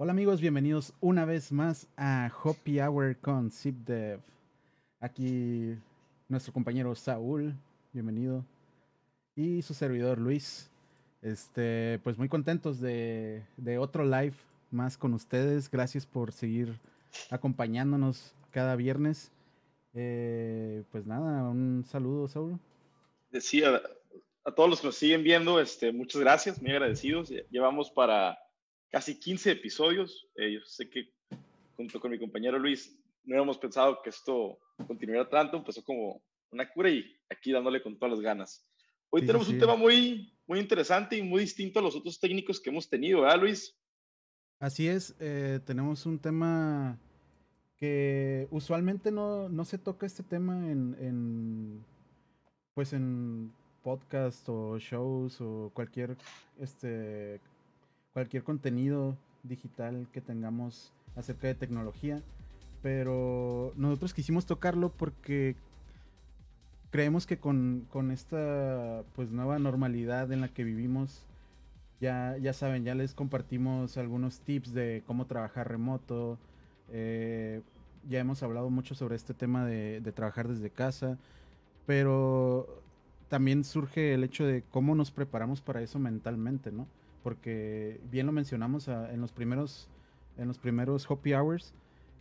Hola amigos, bienvenidos una vez más a Hoppy Hour con ZipDev. Aquí nuestro compañero Saúl, bienvenido. Y su servidor Luis. Este, pues muy contentos de, otro live más con ustedes. Gracias por seguir acompañándonos cada viernes. Eh, pues nada, un saludo, Saúl. Decía a todos los que nos siguen viendo, este, muchas gracias, muy agradecidos. Llevamos para casi 15 episodios. Eh, yo sé que junto con mi compañero Luis no habíamos pensado que esto continuara tanto, empezó como una cura y aquí dándole con todas las ganas. Hoy tenemos un tema muy, muy interesante y muy distinto a los otros técnicos que hemos tenido, ¿verdad, Luis? Así es, eh, tenemos un tema que usualmente no, no, se toca este tema en, en, pues en podcast o shows o cualquier este cualquier contenido digital que tengamos acerca de tecnología. Pero nosotros quisimos tocarlo porque creemos que con, esta pues nueva normalidad en la que vivimos, ya, ya saben, ya les compartimos algunos tips de cómo trabajar remoto. Eh, ya hemos hablado mucho sobre este tema de, de, trabajar desde casa. Pero también surge el hecho de cómo nos preparamos para eso mentalmente, ¿no? Porque bien lo mencionamos ah, en los primeros en los primeros Hours.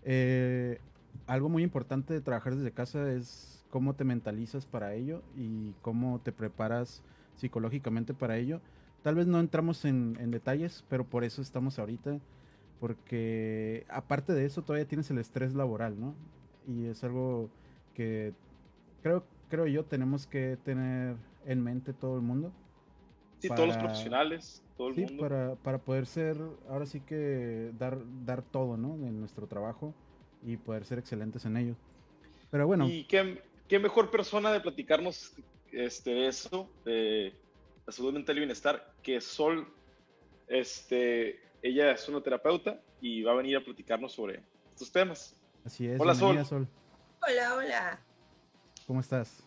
Eh, algo muy importante de trabajar desde casa es cómo te mentalizas para ello y cómo te preparas psicológicamente para ello. Tal vez no entramos en, detalles, pero por eso estamos ahorita, porque aparte de eso todavía tienes el estrés laboral, ¿no? Y es algo que creo, creo yo tenemos que tener en mente todo el mundo. Sí, todos los profesionales, todo el sí, Para, para poder ser, ahora sí que dar, dar todo, ¿no? En nuestro trabajo y poder ser excelentes en ello. Pero bueno. Y qué, qué mejor persona de platicarnos este, eso, de la salud mental y bienestar, que Sol. Este, ella es una terapeuta y va a venir a platicarnos sobre estos temas. Así es. Hola, Sol. Sol. Hola, hola. ¿Cómo estás?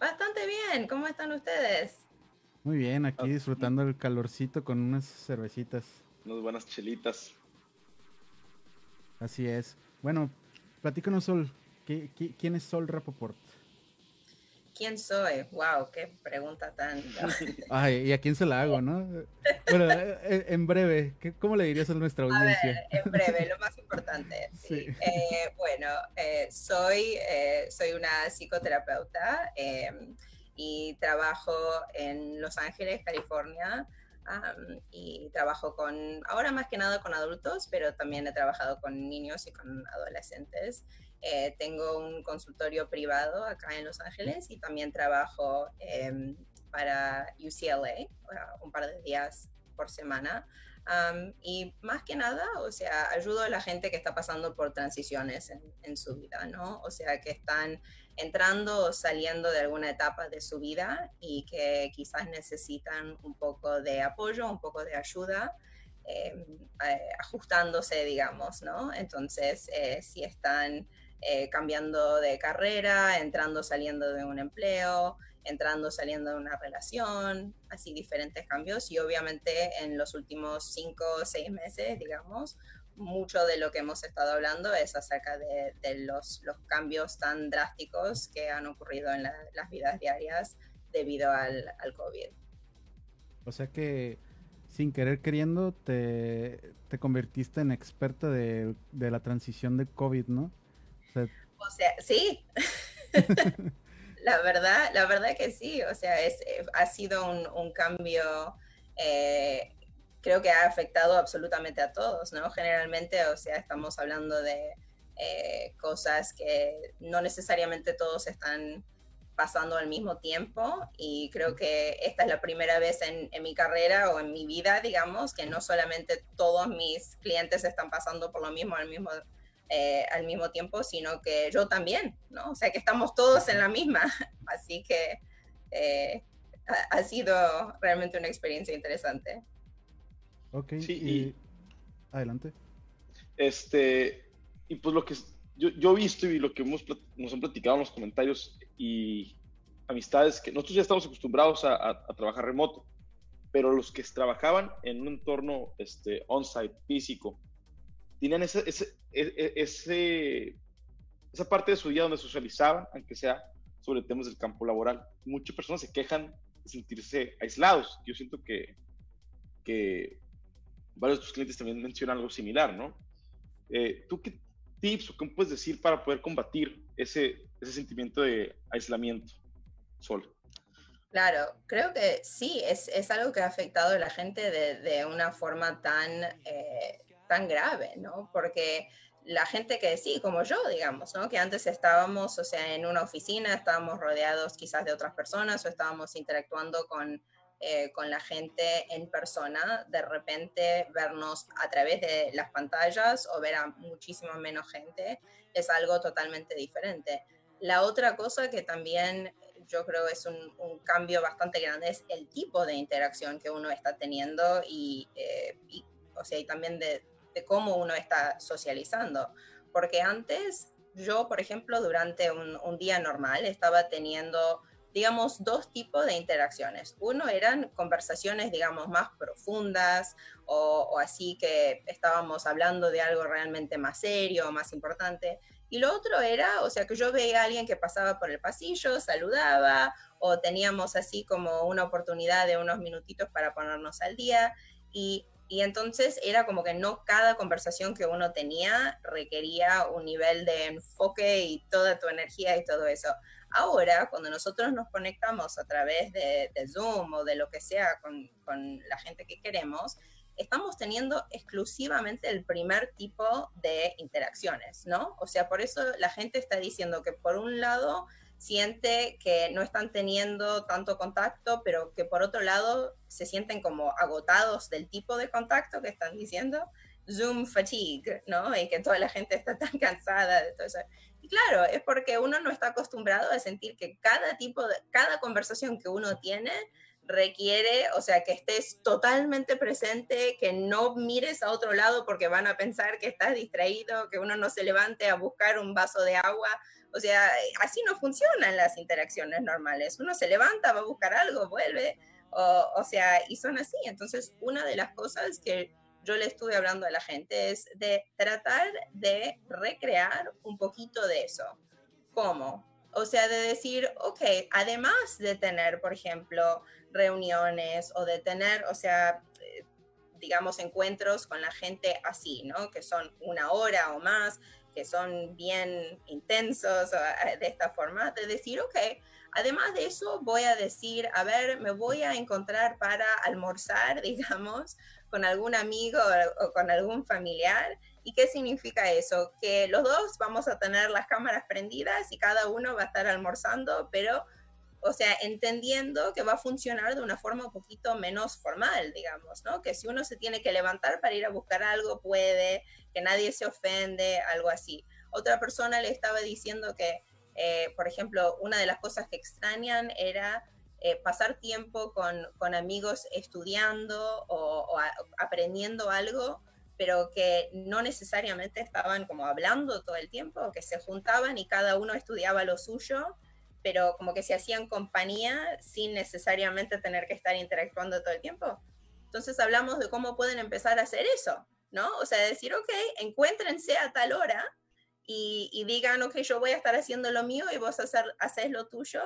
Bastante bien. ¿Cómo están ustedes? Muy bien, aquí ah, disfrutando el calorcito con unas cervecitas. Unas buenas chelitas. Así es. Bueno, platícanos, Sol. quién es Sol Rapoport? ¿Quién soy? Wow, qué pregunta tan. Ay, ¿y a quién se la hago, no? Bueno, eh, eh, en breve, ¿cómo le dirías a nuestra audiencia? A ver, en breve, lo más importante. Sí. Eh, bueno, soy, soy una psicoterapeuta y trabajo en Los Ángeles, California. y trabajo con, ahora más que nada con adultos, pero también he trabajado con niños y con adolescentes. Eh, tengo un consultorio privado acá en Los Ángeles y también trabajo em, para UCLA un par de días por semana. y más que nada, o sea, ayudo a la gente que está pasando por transiciones en su vida, ¿no? O sea, que están entrando o saliendo de alguna etapa de su vida y que quizás necesitan un poco de apoyo, un poco de ayuda, em, ajustándose, digamos, ¿no? Entonces, eh, si están eh, cambiando de carrera, entrando, saliendo de un empleo, entrando, saliendo de una relación, así diferentes cambios y obviamente en los últimos cinco o seis meses, digamos, mucho de lo que hemos estado hablando es acerca de, los, los, cambios tan drásticos que han ocurrido en las vidas diarias debido al, al, COVID. O sea que sin querer queriendo te, te convertiste en experta de, de, la transición de COVID, ¿no? O sea, sí. la verdad, la verdad que sí. O sea, es, ha sido un, un cambio eh, creo que ha afectado absolutamente a todos, ¿no? Generalmente, o sea, estamos hablando de eh, cosas que no necesariamente todos están pasando al mismo tiempo y creo que esta es la primera vez en, mi carrera o en mi vida, digamos, que no solamente todos mis clientes están pasando por lo mismo al mismo, eh, al mismo tiempo, sino que yo también, ¿no? O sea, que estamos todos en la misma. Así que eh, ha sido realmente una experiencia interesante. Ok, sí, y, adelante. Este, y pues lo que yo, yo he visto y lo que hemos, nos han platicado en los comentarios y amistades, que nosotros ya estamos acostumbrados a, a, trabajar remoto. pero los que trabajaban en un entorno este, on-site, físico, tenían ese, ese, e, e, ese, esa parte de su día donde socializaban, aunque sea sobre temas del campo laboral. Muchas personas se quejan de sentirse aislados. Yo siento que, que varios de tus clientes también mencionan algo similar, ¿no? Eh, ¿Tú qué tips o qué puedes decir para poder combatir ese, ese sentimiento de aislamiento solo? Claro, creo que sí, es, es, algo que ha afectado a la gente de, de una forma tan, eh, tan grave, ¿no? Porque la gente que sí, como yo, digamos, ¿no? Que antes estábamos, o sea, en una oficina, estábamos rodeados quizás de otras personas o estábamos interactuando con, eh, con la gente en persona, de repente vernos a través de las pantallas o ver a muchísimo menos gente es algo totalmente diferente. La otra cosa que también yo creo es un, cambio bastante grande, es el tipo de interacción que uno está teniendo y, eh, o sea, y también de, de, cómo uno está socializando. Porque antes yo, por ejemplo, durante un día normal estaba teniendo digamos, dos tipos de interacciones. Uno eran conversaciones, digamos, más profundas o, o, así que estábamos hablando de algo realmente más serio, más importante. Y lo otro era, o sea, que yo veía a alguien que pasaba por el pasillo, saludaba, o teníamos así como una oportunidad de unos minutitos para ponernos al día. Y, y entonces era como que no cada conversación que uno tenía requería un nivel de enfoque y toda tu energía y todo eso. Ahora, cuando nosotros nos conectamos a través de, Zoom o de lo que sea con, con la gente que queremos, estamos teniendo exclusivamente el primer tipo de interacciones, ¿no? O sea, por eso la gente está diciendo que por un lado siente que no están teniendo tanto contacto, pero que por otro lado se sienten como agotados del tipo de contacto que están diciendo. Zoom fatigue, ¿no? Y que toda la gente está tan cansada de todo eso. Claro, es porque uno no está acostumbrado a sentir que cada tipo de, cada conversación que uno tiene requiere, o sea, que estés totalmente presente, que no mires a otro lado porque van a pensar que estás distraído, que uno no se levante a buscar un vaso de agua. O sea, así no funcionan las interacciones normales. Uno se levanta, va a buscar algo, vuelve, o, o sea, y son así. Entonces, una de las cosas que yo le estuve hablando a la gente es de tratar de recrear un poquito de eso. ¿Cómo? O sea, de decir, ok, además de tener, por ejemplo, reuniones o de tener, o sea, eh, digamos, encuentros con la gente así, ¿no? Que son una hora o más, que son bien intensos de esta forma, de decir, ok, además de eso voy a decir, a ver, me voy a encontrar para almorzar, digamos, con algún amigo o con algún familiar ¿Y qué significa eso? Que los dos vamos a tener las cámaras prendidas y cada uno va a estar almorzando, pero, o sea, entendiendo que va a funcionar de una forma un poquito menos formal, digamos, ¿no? Que si uno se tiene que levantar para ir a buscar algo, puede, que nadie se ofende, algo así. Otra persona le estaba diciendo que, eh, por ejemplo, una de las cosas que extrañan era eh, pasar tiempo con, con, amigos estudiando o, o a, aprendiendo algo pero que no necesariamente estaban como hablando todo el tiempo, que se juntaban y cada uno estudiaba lo suyo, pero como que se hacían compañía sin necesariamente tener que estar interactuando todo el tiempo. Entonces hablamos de cómo pueden empezar a hacer eso, ¿no? O sea, decir, ok, encuéntrense a tal hora y, y digan, ok, yo voy a estar haciendo lo mío y vos hacer, haces lo tuyo.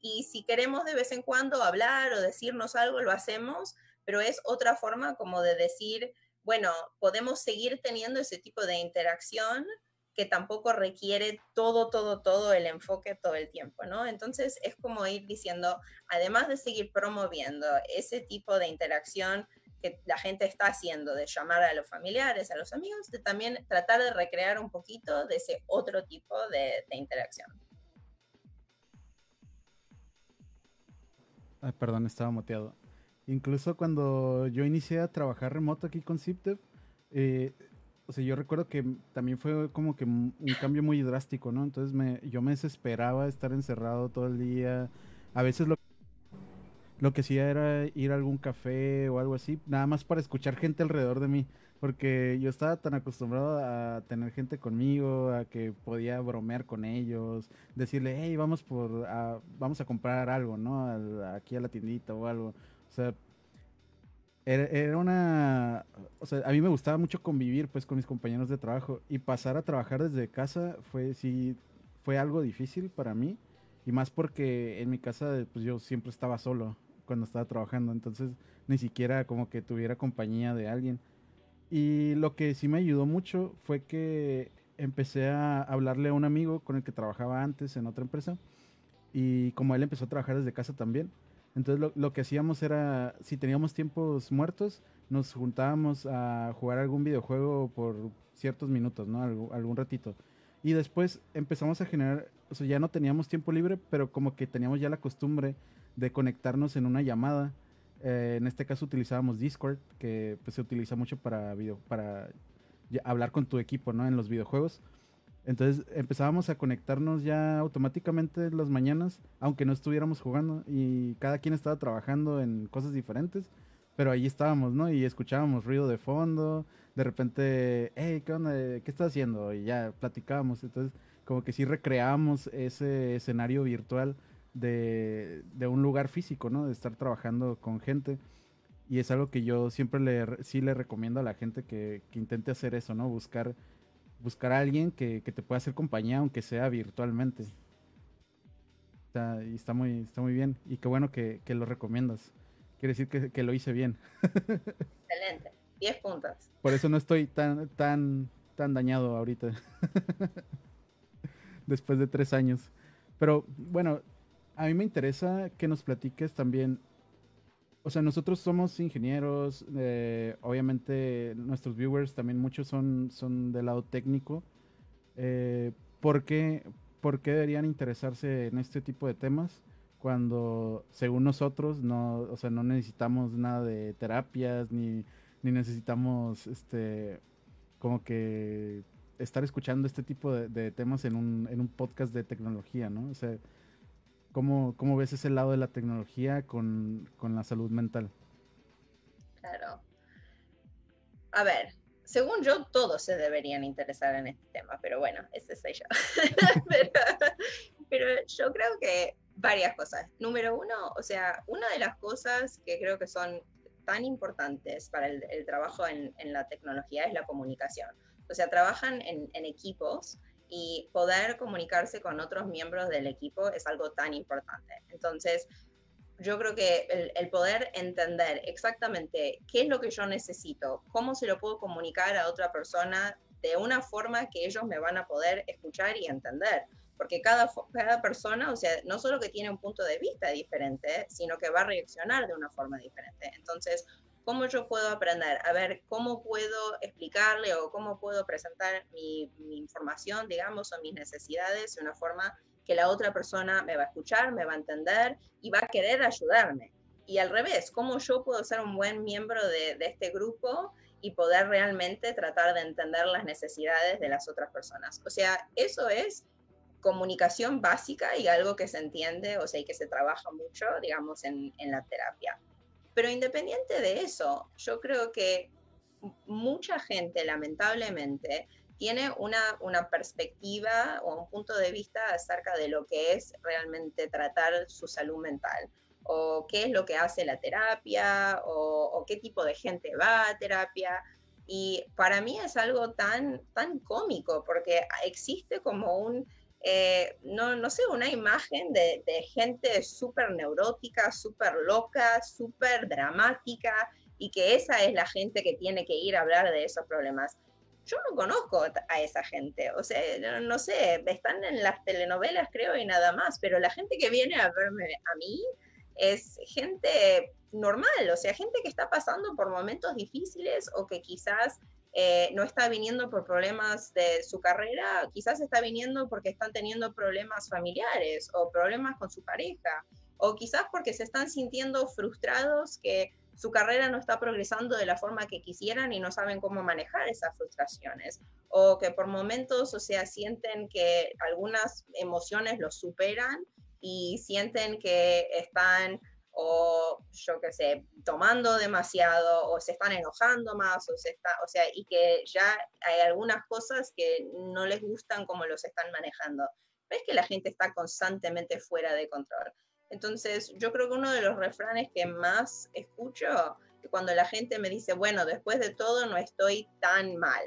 Y si queremos de vez en cuando hablar o decirnos algo, lo hacemos, pero es otra forma como de decir, bueno, podemos seguir teniendo ese tipo de interacción que tampoco requiere todo, todo, todo el enfoque todo el tiempo, ¿no? Entonces es como ir diciendo, además de seguir promoviendo ese tipo de interacción que la gente está haciendo, de llamar a los familiares, a los amigos, de también tratar de recrear un poquito de ese otro tipo de, interacción. Perdón, estaba moteado. Incluso cuando yo inicié a trabajar remoto aquí con Ziptep, eh, o sea, yo recuerdo que también fue como que un cambio muy drástico, ¿no? Entonces me, yo me desesperaba estar encerrado todo el día. A veces lo, lo que hacía era ir a algún café o algo así, nada más para escuchar gente alrededor de mí. Porque yo estaba tan acostumbrado a tener gente conmigo, a que podía bromear con ellos, decirle, hey, vamos por, a, vamos a comprar algo, ¿no? aquí a la tiendita o algo. O sea, era, una, o sea, a mí me gustaba mucho convivir pues con mis compañeros de trabajo y pasar a trabajar desde casa fue sí fue algo difícil para mí y más porque en mi casa pues yo siempre estaba solo cuando estaba trabajando, entonces ni siquiera como que tuviera compañía de alguien. Y lo que sí me ayudó mucho fue que empecé a hablarle a un amigo con el que trabajaba antes en otra empresa y como él empezó a trabajar desde casa también, entonces lo, que hacíamos era, si teníamos tiempos muertos, nos juntábamos a jugar algún videojuego por ciertos minutos, ¿no? algún ratito. Y después empezamos a generar, o sea, ya no teníamos tiempo libre, pero como que teníamos ya la costumbre de conectarnos en una llamada. Eh, en este caso utilizábamos Discord, que pues, se utiliza mucho para, video, para hablar con tu equipo, ¿no? En los videojuegos. Entonces empezábamos a conectarnos ya automáticamente las mañanas, aunque no estuviéramos jugando y cada quien estaba trabajando en cosas diferentes, pero ahí estábamos, ¿no? Y escuchábamos ruido de fondo, de repente, hey, ¿qué onda? ¿Qué estás haciendo? Y ya platicábamos. Entonces, como que sí recreábamos ese escenario virtual de, de un lugar físico, ¿no? De estar trabajando con gente. Y es algo que yo siempre le, sí le recomiendo a la gente que, que intente hacer eso, ¿no? Buscar buscar a alguien que, te pueda hacer compañía, aunque sea virtualmente. Está, y está muy, está muy bien. Y qué bueno que, lo recomiendas. Quiere decir que, lo hice bien. Excelente. 10 puntos. Por eso no estoy tan, tan, tan dañado ahorita. Después de tres años. Pero bueno, a mí me interesa que nos platiques también o sea, nosotros somos ingenieros, eh, obviamente nuestros viewers también muchos son, son del lado técnico. Eh, ¿por, qué, deberían interesarse en este tipo de temas cuando, según nosotros, no, o sea, no necesitamos nada de terapias ni, necesitamos, este, como que estar escuchando este tipo de, temas en un, en un podcast de tecnología, ¿no? O sea, ¿Cómo, ¿Cómo, ves ese lado de la tecnología con, con, la salud mental? Claro. A ver, según yo, todos se deberían interesar en este tema, pero bueno, ese soy yo. pero, yo creo que varias cosas. Número uno, o sea, una de las cosas que creo que son tan importantes para el, el trabajo en, en, la tecnología es la comunicación. O sea, trabajan en, en equipos y poder comunicarse con otros miembros del equipo es algo tan importante. Entonces, yo creo que el, poder entender exactamente qué es lo que yo necesito, cómo se lo puedo comunicar a otra persona de una forma que ellos me van a poder escuchar y entender. Porque cada, cada persona, o sea, no solo que tiene un punto de vista diferente, sino que va a reaccionar de una forma diferente. Entonces, ¿Cómo yo puedo aprender? A ver, ¿cómo puedo explicarle o cómo puedo presentar mi, información, digamos, o mis necesidades de una forma que la otra persona me va a escuchar, me va a entender y va a querer ayudarme? Y al revés, ¿cómo yo puedo ser un buen miembro de, de este grupo y poder realmente tratar de entender las necesidades de las otras personas? O sea, eso es comunicación básica y algo que se entiende, o sea, y que se trabaja mucho, digamos, en, en la terapia. Pero independiente de eso, yo creo que mucha gente, lamentablemente, tiene una, una, perspectiva o un punto de vista acerca de lo que es realmente tratar su salud mental, o qué es lo que hace la terapia, o, qué tipo de gente va a terapia. Y para mí es algo tan, tan cómico, porque existe como un eh, no, no sé, una imagen de, gente súper neurótica, súper loca, súper dramática, y que esa es la gente que tiene que ir a hablar de esos problemas. Yo no conozco a esa gente, o sea, no, sé, están en las telenovelas creo y nada más, pero la gente que viene a verme a mí es gente normal, o sea, gente que está pasando por momentos difíciles o que quizás eh, no está viniendo por problemas de su carrera, quizás está viniendo porque están teniendo problemas familiares o problemas con su pareja, o quizás porque se están sintiendo frustrados que su carrera no está progresando de la forma que quisieran y no saben cómo manejar esas frustraciones, o que por momentos, o sea, sienten que algunas emociones los superan y sienten que están o yo qué sé, tomando demasiado o se están enojando más o se está, o sea, y que ya hay algunas cosas que no les gustan como los están manejando. Ves que la gente está constantemente fuera de control. Entonces, yo creo que uno de los refranes que más escucho cuando la gente me dice, bueno, después de todo no estoy tan mal,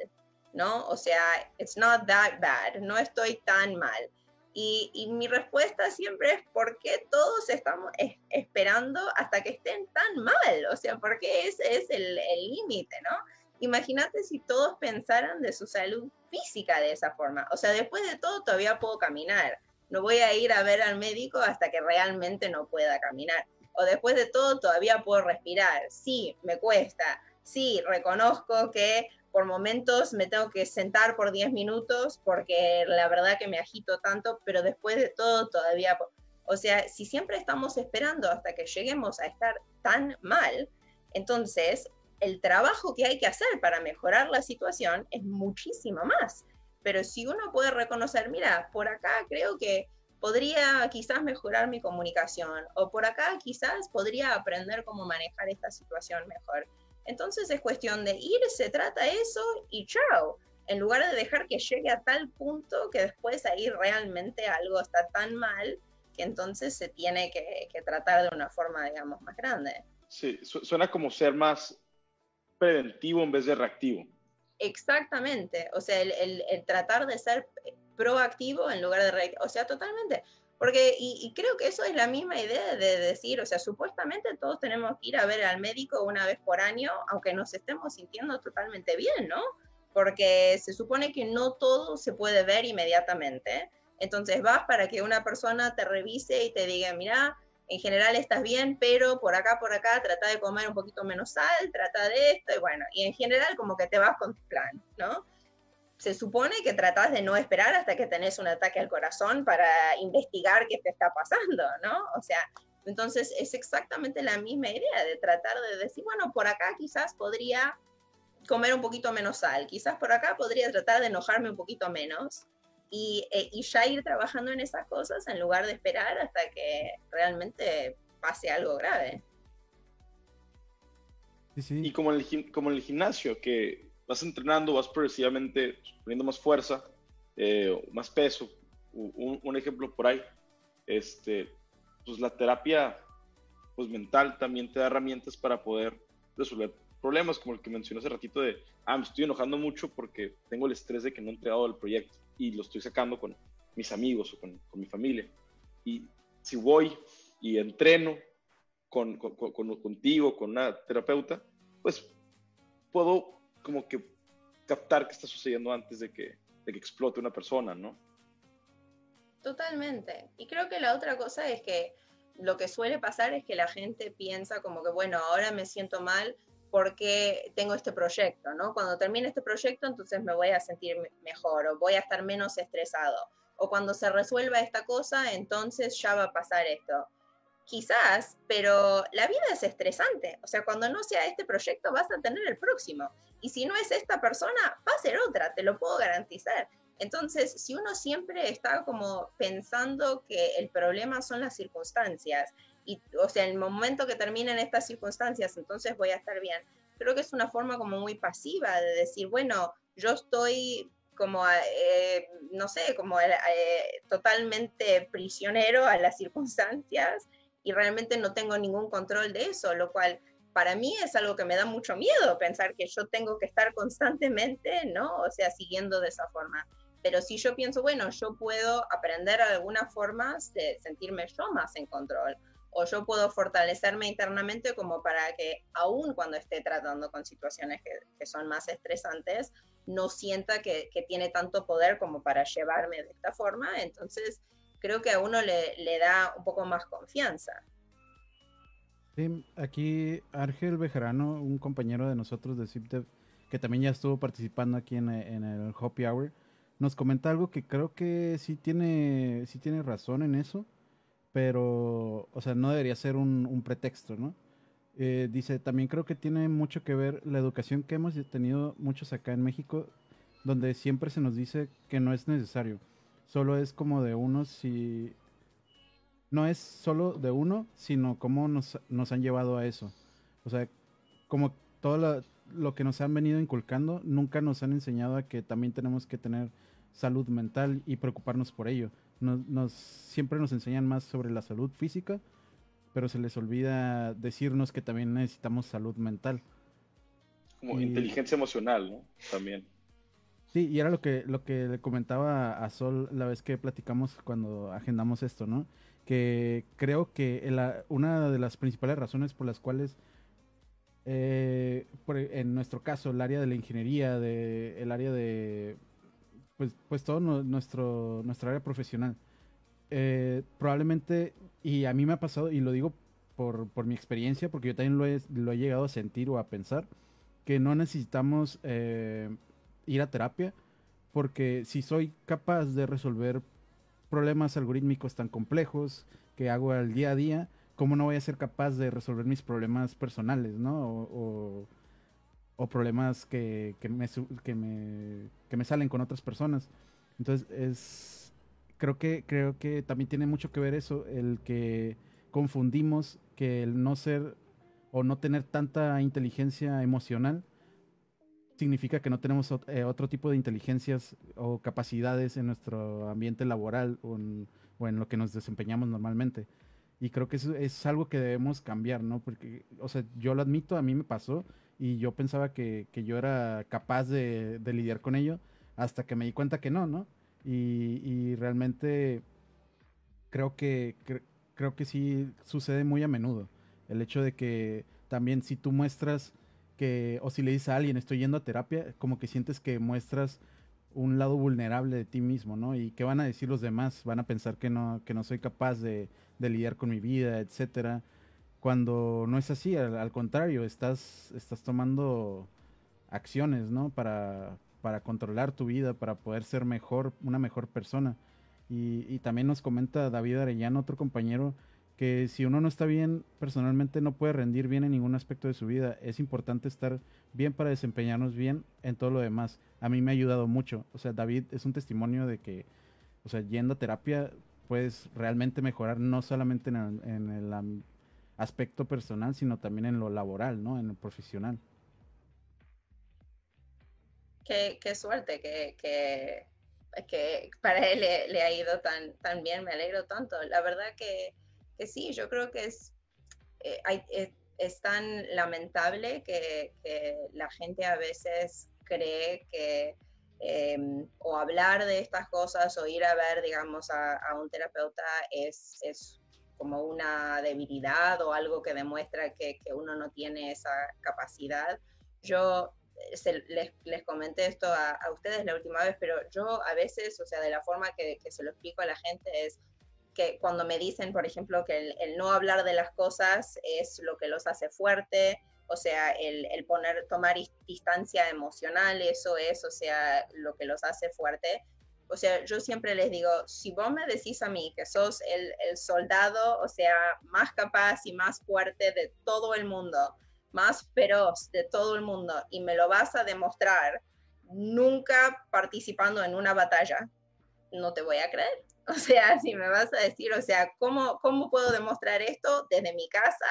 ¿no? O sea, it's not that bad, no estoy tan mal. Y, mi respuesta siempre es, ¿por qué todos estamos esperando hasta que estén tan mal? O sea, porque ese es el límite, ¿no? Imagínate si todos pensaran de su salud física de esa forma. O sea, después de todo todavía puedo caminar. No voy a ir a ver al médico hasta que realmente no pueda caminar. O después de todo todavía puedo respirar. Sí, me cuesta. Sí, reconozco que por momentos me tengo que sentar por 10 minutos porque la verdad que me agito tanto, pero después de todo todavía, o sea, si siempre estamos esperando hasta que lleguemos a estar tan mal, entonces el trabajo que hay que hacer para mejorar la situación es muchísimo más. Pero si uno puede reconocer, mira, por acá creo que podría quizás mejorar mi comunicación o por acá quizás podría aprender cómo manejar esta situación mejor entonces es cuestión de ir, se trata eso y chao, en lugar de dejar que llegue a tal punto que después ahí realmente algo está tan mal que entonces se tiene que, tratar de una forma, digamos, más grande. Sí, suena como ser más preventivo en vez de reactivo. Exactamente, o sea, el, el tratar de ser proactivo en lugar de reactivo, o sea, totalmente. Porque, y, creo que eso es la misma idea de decir, o sea, supuestamente todos tenemos que ir a ver al médico una vez por año, aunque nos estemos sintiendo totalmente bien, ¿no? Porque se supone que no todo se puede ver inmediatamente. Entonces vas para que una persona te revise y te diga, mira, en general estás bien, pero por acá, por acá, trata de comer un poquito menos sal, trata de esto, y bueno, y en general como que te vas con tu plan, ¿no? Se supone que tratas de no esperar hasta que tenés un ataque al corazón para investigar qué te está pasando, ¿no? O sea, entonces es exactamente la misma idea de tratar de decir, bueno, por acá quizás podría comer un poquito menos sal, quizás por acá podría tratar de enojarme un poquito menos y, eh, ya ir trabajando en esas cosas en lugar de esperar hasta que realmente pase algo grave. Y como en, el, como en el gimnasio, que vas entrenando, vas progresivamente poniendo más fuerza, eh, más peso. Un, ejemplo por ahí, este, pues la terapia pues mental también te da herramientas para poder resolver problemas como el que mencioné hace ratito de, ah, me estoy enojando mucho porque tengo el estrés de que no he entregado el proyecto y lo estoy sacando con mis amigos o con, con mi familia. Y si voy y entreno con, con, contigo, con una terapeuta, pues puedo como que captar qué está sucediendo antes de que, de que explote una persona, ¿no? Totalmente. Y creo que la otra cosa es que lo que suele pasar es que la gente piensa como que, bueno, ahora me siento mal porque tengo este proyecto, ¿no? Cuando termine este proyecto, entonces me voy a sentir mejor o voy a estar menos estresado. O cuando se resuelva esta cosa, entonces ya va a pasar esto. Quizás, pero la vida es estresante. O sea, cuando no sea este proyecto, vas a tener el próximo. Y si no es esta persona, va a ser otra, te lo puedo garantizar. Entonces, si uno siempre está como pensando que el problema son las circunstancias, y, o sea, el momento que terminen estas circunstancias, entonces voy a estar bien, creo que es una forma como muy pasiva de decir, bueno, yo estoy como, eh, no sé, como eh, totalmente prisionero a las circunstancias y realmente no tengo ningún control de eso, lo cual para mí es algo que me da mucho miedo pensar que yo tengo que estar constantemente, ¿no? O sea, siguiendo de esa forma. Pero si yo pienso, bueno, yo puedo aprender algunas formas de sentirme yo más en control, o yo puedo fortalecerme internamente como para que aún cuando esté tratando con situaciones que, que son más estresantes, no sienta que, que, tiene tanto poder como para llevarme de esta forma. Entonces, creo que a uno le, le da un poco más confianza. Sí, aquí Ángel Bejarano, un compañero de nosotros de ZipDev, que también ya estuvo participando aquí en, el Hoppy Hour, nos comenta algo que creo que sí tiene, sí tiene razón en eso, pero, o sea, no debería ser un, pretexto, ¿no? Eh, dice, también creo que tiene mucho que ver la educación que hemos tenido muchos acá en México, donde siempre se nos dice que no es necesario solo es como de uno si... No es solo de uno, sino cómo nos, nos han llevado a eso. O sea, como todo lo, que nos han venido inculcando, nunca nos han enseñado a que también tenemos que tener salud mental y preocuparnos por ello. Nos, nos, siempre nos enseñan más sobre la salud física pero se les olvida decirnos que también necesitamos salud mental. Como inteligencia emocional, ¿no? También. Sí, y era lo que, lo que le comentaba a Sol la vez que platicamos cuando agendamos esto, ¿no? Que creo que una de las principales razones por las cuales, eh, en nuestro caso, el área de la ingeniería, de, el área de, pues, pues todo nuestro, nuestra área profesional, eh, probablemente, y a mí me ha pasado, y lo digo por, por mi experiencia, porque yo también lo he, lo he, llegado a sentir o a pensar, que no necesitamos eh, ir a terapia, porque si soy capaz de resolver problemas algorítmicos tan complejos que hago al día a día, ¿cómo no voy a ser capaz de resolver mis problemas personales, ¿no? O, problemas que, que, me, que, me, que me salen con otras personas. Entonces, es, creo, que, creo que también tiene mucho que ver eso, el que confundimos que el no ser o no tener tanta inteligencia emocional significa que no tenemos eh, otro tipo de inteligencias o capacidades en nuestro ambiente laboral o en, lo que nos desempeñamos normalmente. Y creo que eso es algo que debemos cambiar, ¿no? Porque, o sea, yo lo admito, a mí me pasó y yo pensaba que, yo era capaz de, lidiar con ello hasta que me di cuenta que no, ¿no? Y, realmente creo que, creo que sí sucede muy a menudo. El hecho de que también si tú muestras o si le dices a alguien estoy yendo a terapia, como que sientes que muestras un lado vulnerable de ti mismo, ¿no? Y qué van a decir los demás, van a pensar que no, que no soy capaz de, lidiar con mi vida, etcétera. Cuando no es así, al, contrario, estás, estás tomando acciones, ¿no? Para, para controlar tu vida, para poder ser mejor, una mejor persona. Y, y también nos comenta David Arellano, otro compañero, que si uno no está bien personalmente no puede rendir bien en ningún aspecto de su vida. Es importante estar bien para desempeñarnos bien en todo lo demás. A mí me ha ayudado mucho. O sea, David es un testimonio de que, o sea, yendo a terapia puedes realmente mejorar no solamente en el, aspecto personal, sino también en lo laboral, ¿no? En lo profesional. Qué, suerte que, que, para él le, ha ido tan, tan bien, me alegro tanto. La verdad que sí, yo creo que es, eh, eh, es tan lamentable que, la gente a veces cree que em, o hablar de estas cosas o ir a ver, digamos, a, un terapeuta es, es, como una debilidad o algo que demuestra que, uno no tiene esa capacidad. Yo eh, les, les, comenté esto a, ustedes la última vez, pero yo a veces, o sea, de la forma que, que se lo explico a la gente es, que cuando me dicen, por ejemplo, que el, no hablar de las cosas es lo que los hace fuerte, o sea, el, el, poner, tomar distancia emocional, eso es, o sea, lo que los hace fuerte. O sea, yo siempre les digo, si vos me decís a mí que sos el, el soldado, o sea, más capaz y más fuerte de todo el mundo, más feroz de todo el mundo, y me lo vas a demostrar nunca participando en una batalla, no te voy a creer. O sea, si me vas a decir, o sea, ¿cómo, cómo puedo demostrar esto desde mi casa,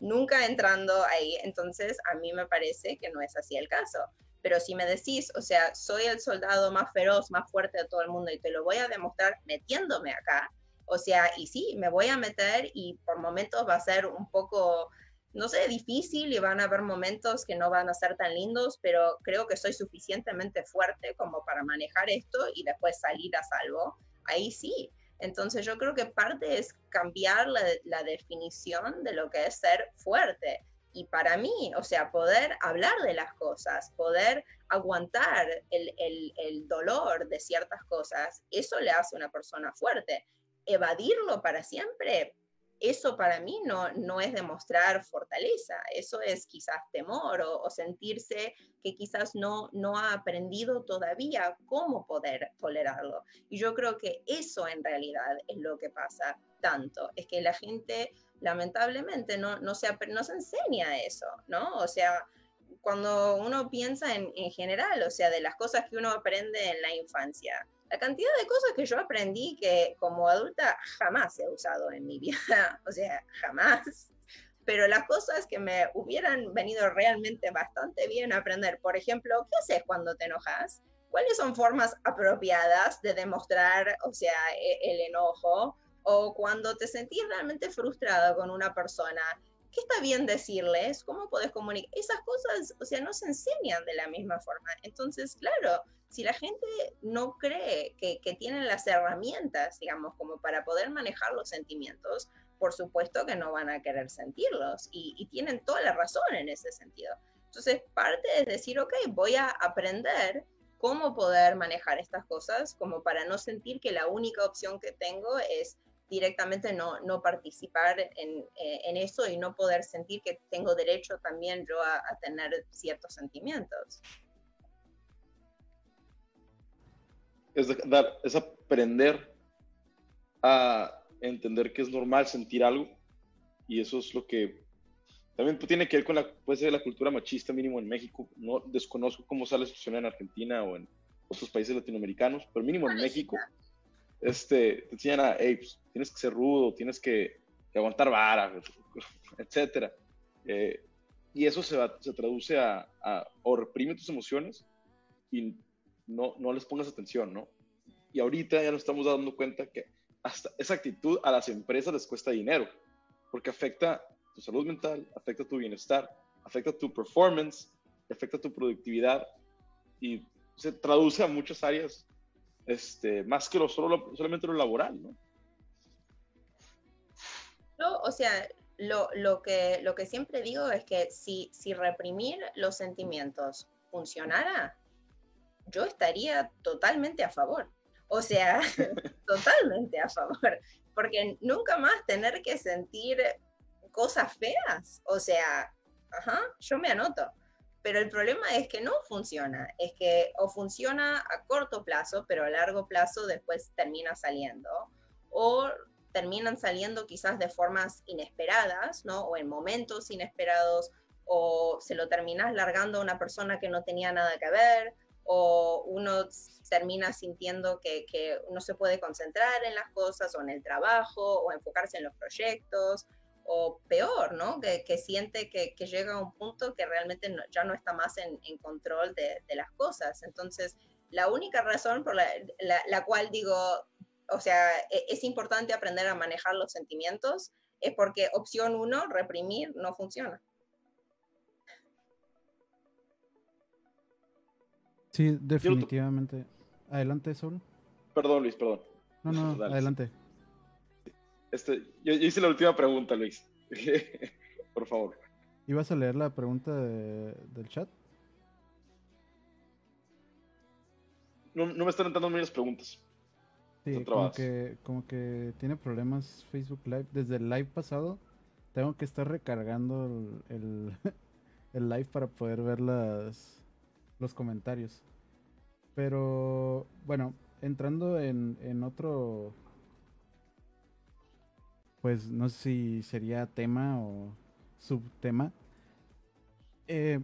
nunca entrando ahí? Entonces, a mí me parece que no es así el caso. Pero si me decís, o sea, soy el soldado más feroz, más fuerte de todo el mundo y te lo voy a demostrar metiéndome acá, o sea, y sí, me voy a meter y por momentos va a ser un poco, no sé, difícil y van a haber momentos que no van a ser tan lindos, pero creo que soy suficientemente fuerte como para manejar esto y después salir a salvo ahí sí. Entonces yo creo que parte es cambiar la, definición de lo que es ser fuerte. Y para mí, o sea, poder hablar de las cosas, poder aguantar el, el, dolor de ciertas cosas, eso le hace a una persona fuerte. Evadirlo para siempre, eso para mí no, no es demostrar fortaleza, eso es quizás temor o, sentirse que quizás no, no ha aprendido todavía cómo poder tolerarlo. Y yo creo que eso en realidad es lo que pasa tanto, es que la gente lamentablemente no, no, se, no se enseña eso, ¿no? O sea, cuando uno piensa en, en general, o sea, de las cosas que uno aprende en la infancia, la cantidad de cosas que yo aprendí que como adulta jamás he usado en mi vida, o sea, jamás. Pero las cosas que me hubieran venido realmente bastante bien aprender, por ejemplo, ¿qué haces cuando te enojas? ¿Cuáles son formas apropiadas de demostrar, o sea, e, el enojo? o cuando te sentís realmente frustrado con una persona, ¿qué está bien decirles? ¿Cómo puedes comunicar? Esas cosas, o sea, no se enseñan de la misma forma. Entonces, claro, si la gente no cree que, que tienen las herramientas, digamos, como para poder manejar los sentimientos, por supuesto que no van a querer sentirlos y, y tienen toda la razón en ese sentido. Entonces, parte es decir, ok, voy a aprender cómo poder manejar estas cosas, como para no sentir que la única opción que tengo es directamente no, no participar en, eh, en, eso y no poder sentir que tengo derecho también yo a, a tener ciertos sentimientos. Es, dar, es aprender a entender que es normal sentir algo y eso es lo que también tiene que ver con la, puede ser la cultura machista mínimo en México. No desconozco cómo sale la en Argentina o en otros países latinoamericanos, pero mínimo en México este, te enseñan a, hey, pues, tienes que ser rudo, tienes que, que aguantar vara, etcétera. Eh, y eso se, va, se traduce a, a, o reprime tus emociones y no, no les pongas atención, ¿no? Y ahorita ya nos estamos dando cuenta que hasta esa actitud a las empresas les cuesta dinero, porque afecta tu salud mental, afecta tu bienestar, afecta tu performance, afecta tu productividad y se traduce a muchas áreas este, más que lo, solo, solamente lo laboral, ¿no? No, o sea, lo, lo, que, lo que siempre digo es que si, si reprimir los sentimientos funcionara, yo estaría totalmente a favor. O sea, totalmente a favor. Porque nunca más tener que sentir cosas feas. O sea, ajá, yo me anoto. Pero el problema es que no funciona, es que o funciona a corto plazo, pero a largo plazo después termina saliendo, o terminan saliendo quizás de formas inesperadas, ¿no? O en momentos inesperados, o se lo terminas largando a una persona que no tenía nada que ver, o uno termina sintiendo que, que no se puede concentrar en las cosas, o en el trabajo, o enfocarse en los proyectos, o peor, ¿no? Que, que siente que, que, llega a un punto que realmente ya no está más en, en control de, de, las cosas. Entonces, la única razón por la, la, la, cual digo, o sea, e, es importante aprender a manejar los sentimientos, es porque opción uno, reprimir, no funciona. Sí, definitivamente. Adelante, Sol. Perdón, Luis, perdón. No, no, adelante. Este, yo, yo, hice la última pregunta, Luis. Por favor. ¿Ibas a leer la pregunta de, del chat? No, no, me están entrando muchas preguntas. Sí, como que, como que tiene problemas Facebook Live. Desde el live pasado tengo que estar recargando el, el, el live para poder ver las, los comentarios. Pero bueno, entrando en, en otro pues no sé si sería tema o subtema. Eh,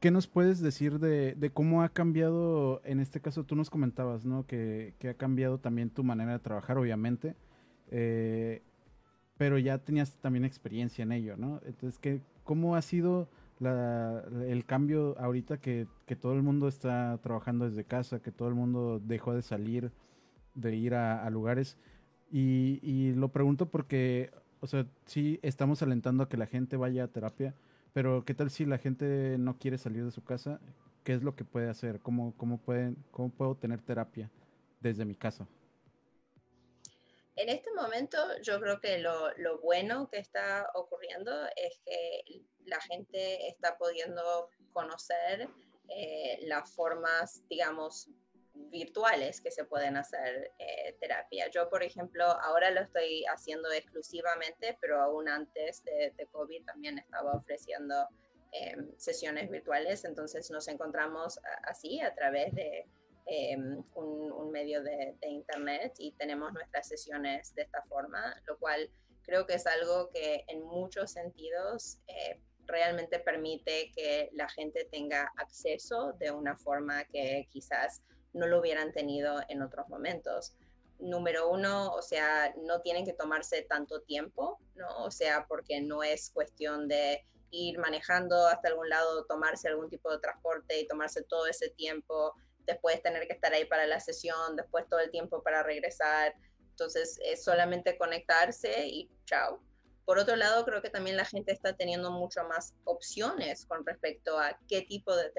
¿Qué nos puedes decir de, de, cómo ha cambiado, en este caso tú nos comentabas, ¿no? Que, que ha cambiado también tu manera de trabajar, obviamente, eh, pero ya tenías también experiencia en ello, ¿no? Entonces, ¿qué, ¿cómo ha sido el cambio ahorita que, que, todo el mundo está trabajando desde casa, que todo el mundo dejó de salir, de ir a lugares? Y, y, lo pregunto porque, o sea, sí estamos alentando a que la gente vaya a terapia, pero ¿qué tal si la gente no quiere salir de su casa? ¿Qué es lo que puede hacer? ¿Cómo, cómo, pueden, cómo puedo tener terapia desde mi casa? En este momento yo creo que lo, lo bueno que está ocurriendo es que la gente está pudiendo conocer eh, las formas, digamos, virtuales que se pueden hacer eh, terapia. Yo, por ejemplo, ahora lo estoy haciendo exclusivamente, pero aún antes de, de COVID también estaba ofreciendo eh, sesiones virtuales, entonces nos encontramos así a través de eh, un, un, medio de, de, Internet y tenemos nuestras sesiones de esta forma, lo cual creo que es algo que en muchos sentidos eh, realmente permite que la gente tenga acceso de una forma que quizás no lo hubieran tenido en otros momentos. Número uno, o sea, no tienen que tomarse tanto tiempo, ¿no? O sea, porque no es cuestión de ir manejando hasta algún lado, tomarse algún tipo de transporte y tomarse todo ese tiempo, después tener que estar ahí para la sesión, después todo el tiempo para regresar. Entonces es solamente conectarse y chao. Por otro lado, creo que también la gente está teniendo mucho más opciones con respecto a qué tipo de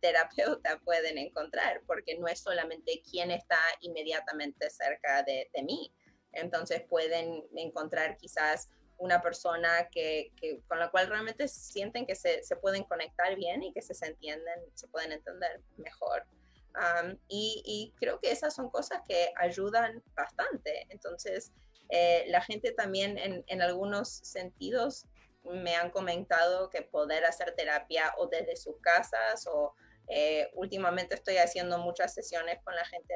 terapeuta, pueden encontrar, porque no es solamente quién está inmediatamente cerca de, mí. Entonces pueden encontrar quizás una persona que, con la cual realmente sienten que se, pueden conectar bien y que se, entienden, se pueden entender mejor. y, y, creo que esas son cosas que ayudan bastante. Entonces, eh, la gente también en, algunos sentidos me han comentado que poder hacer terapia o desde sus casas o eh, últimamente estoy haciendo muchas sesiones con la gente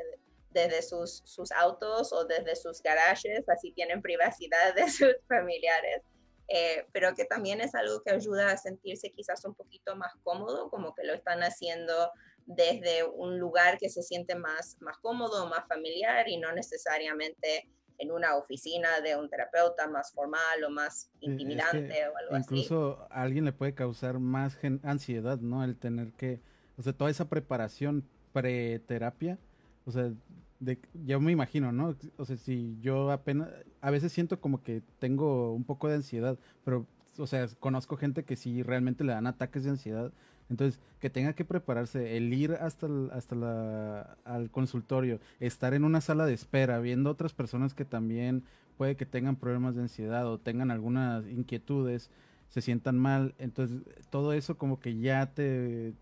desde sus, autos o desde sus garajes, así tienen privacidad de sus familiares. Eh, pero que también es algo que ayuda a sentirse quizás un poquito más cómodo, como que lo están haciendo desde un lugar que se siente más, más cómodo, más familiar y no necesariamente en una oficina de un terapeuta más formal o más intimidante o algo así. Incluso a alguien le puede causar más ansiedad, ¿no? El tener que, o sea, toda esa preparación preterapia, o sea, de, yo me imagino, ¿no? O sea, si yo apenas, a veces siento como que tengo un poco de ansiedad, pero, o sea, conozco gente que sí realmente le dan ataques de ansiedad entonces, que tenga que prepararse, el ir hasta el, hasta la, al consultorio, estar en una sala de espera, viendo otras personas que también puede que tengan problemas de ansiedad o tengan algunas inquietudes, se sientan mal. Entonces, todo eso como que ya te,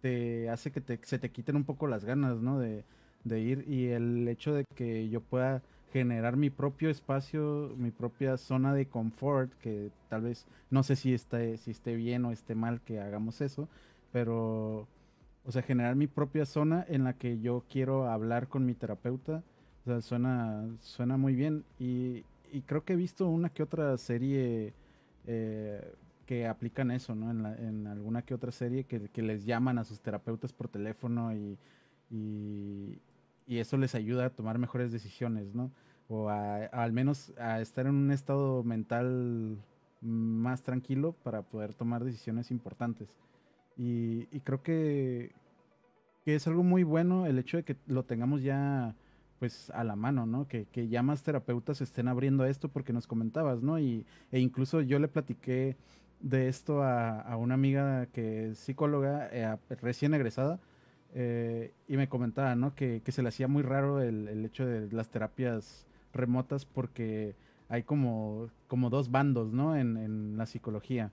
te hace que te, se te quiten un poco las ganas, ¿no? De, de ir y el hecho de que yo pueda generar mi propio espacio, mi propia zona de confort, que tal vez no sé si esté, si esté bien o esté mal que hagamos eso, pero, o sea, generar mi propia zona en la que yo quiero hablar con mi terapeuta, o sea, suena, suena muy bien y, creo que he visto una que otra serie eh, que aplican eso, ¿no? En, en, alguna que otra serie que, les llaman a sus terapeutas por teléfono y eso les ayuda a tomar mejores decisiones, ¿no? O al menos a estar en un estado mental más tranquilo para poder tomar decisiones importantes. Y, creo que, que, es algo muy bueno el hecho de que lo tengamos ya pues a la mano, ¿no? Que, que ya más terapeutas estén abriendo esto porque nos comentabas, ¿no? Y, e incluso yo le platiqué de esto a, una amiga que es psicóloga eh, recién egresada eh, y me comentaba, ¿no? Que, se le hacía muy raro el, hecho de las terapias remotas porque hay como, como dos bandos, ¿no? En, la psicología.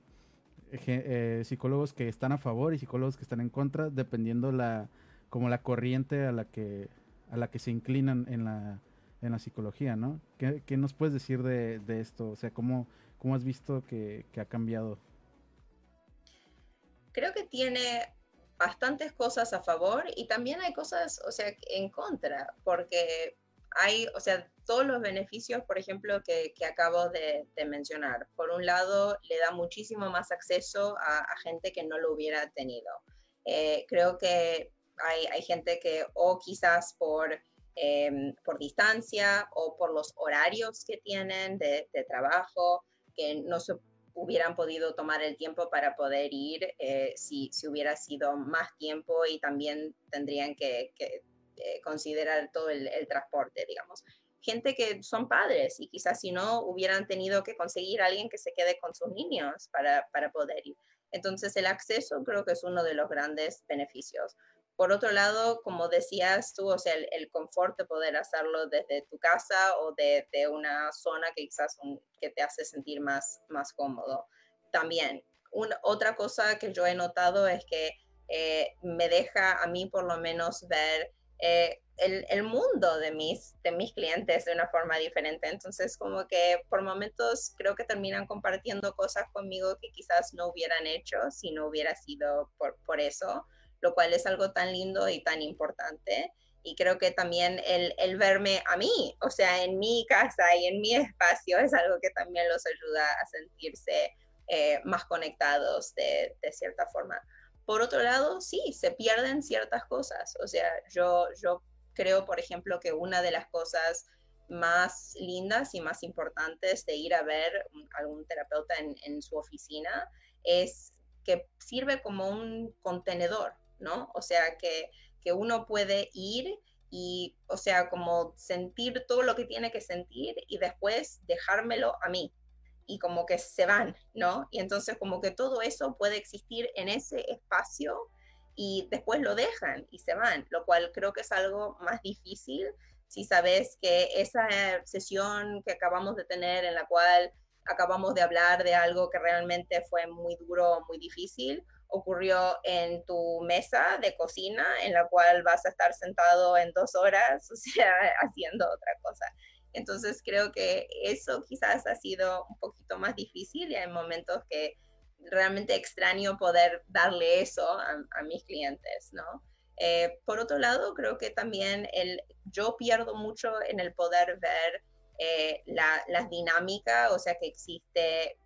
Eh, psicólogos que están a favor y psicólogos que están en contra, dependiendo la, como la corriente a la que, a la que se inclinan en la, en la psicología, ¿no? ¿Qué, nos puedes decir de, esto? O sea, ¿cómo, cómo has visto que, que ha cambiado? Creo que tiene bastantes cosas a favor y también hay cosas, o sea, en contra, porque hay, o sea, todos los beneficios, por ejemplo, que, que acabo de, mencionar. Por un lado, le da muchísimo más acceso a, gente que no lo hubiera tenido. Eh, creo que hay, hay, gente que o quizás por, em, por distancia o por los horarios que tienen de, de trabajo, que no se hubieran podido tomar el tiempo para poder ir eh, si, si, hubiera sido más tiempo y también tendrían que, eh, considerar todo el, transporte, digamos. Gente que son padres y quizás si no hubieran tenido que conseguir a alguien que se quede con sus niños para, para poder ir. Entonces el acceso creo que es uno de los grandes beneficios. Por otro lado, como decías tú, o sea, el, confort de poder hacerlo desde tu casa o de, una zona que quizás que te hace sentir más, más cómodo. También, otra cosa que yo he notado es que eh, me deja a mí por lo menos ver eh, el, el, mundo de mis, de mis clientes de una forma diferente. Entonces, como que por momentos creo que terminan compartiendo cosas conmigo que quizás no hubieran hecho si no hubiera sido por, por eso lo cual es algo tan lindo y tan importante. Y creo que también el, el, verme a mí, o sea, en mi casa y en mi espacio, es algo que también los ayuda a sentirse eh, más conectados de, de, cierta forma. Por otro lado, sí, se pierden ciertas cosas. O sea, yo, yo creo, por ejemplo, que una de las cosas más lindas y más importantes de ir a ver algún terapeuta en, en su oficina es que sirve como un contenedor ¿no? O sea, que, uno puede ir y, o sea, como sentir todo lo que tiene que sentir y después dejármelo a mí. Y como que se van, ¿no? Y entonces como que todo eso puede existir en ese espacio y después lo dejan y se van, lo cual creo que es algo más difícil si sabes que esa sesión que acabamos de tener en la cual acabamos de hablar de algo que realmente fue muy duro, muy difícil, ocurrió en tu mesa de cocina en la cual vas a estar sentado en dos horas, haciendo otra cosa. Entonces creo que eso quizás ha sido un poquito más difícil y hay momentos que realmente extraño poder darle eso a, mis clientes, ¿no? Eh, por otro lado, creo que también el, yo pierdo mucho en el poder ver eh, la, las dinámicas, o sea, que existe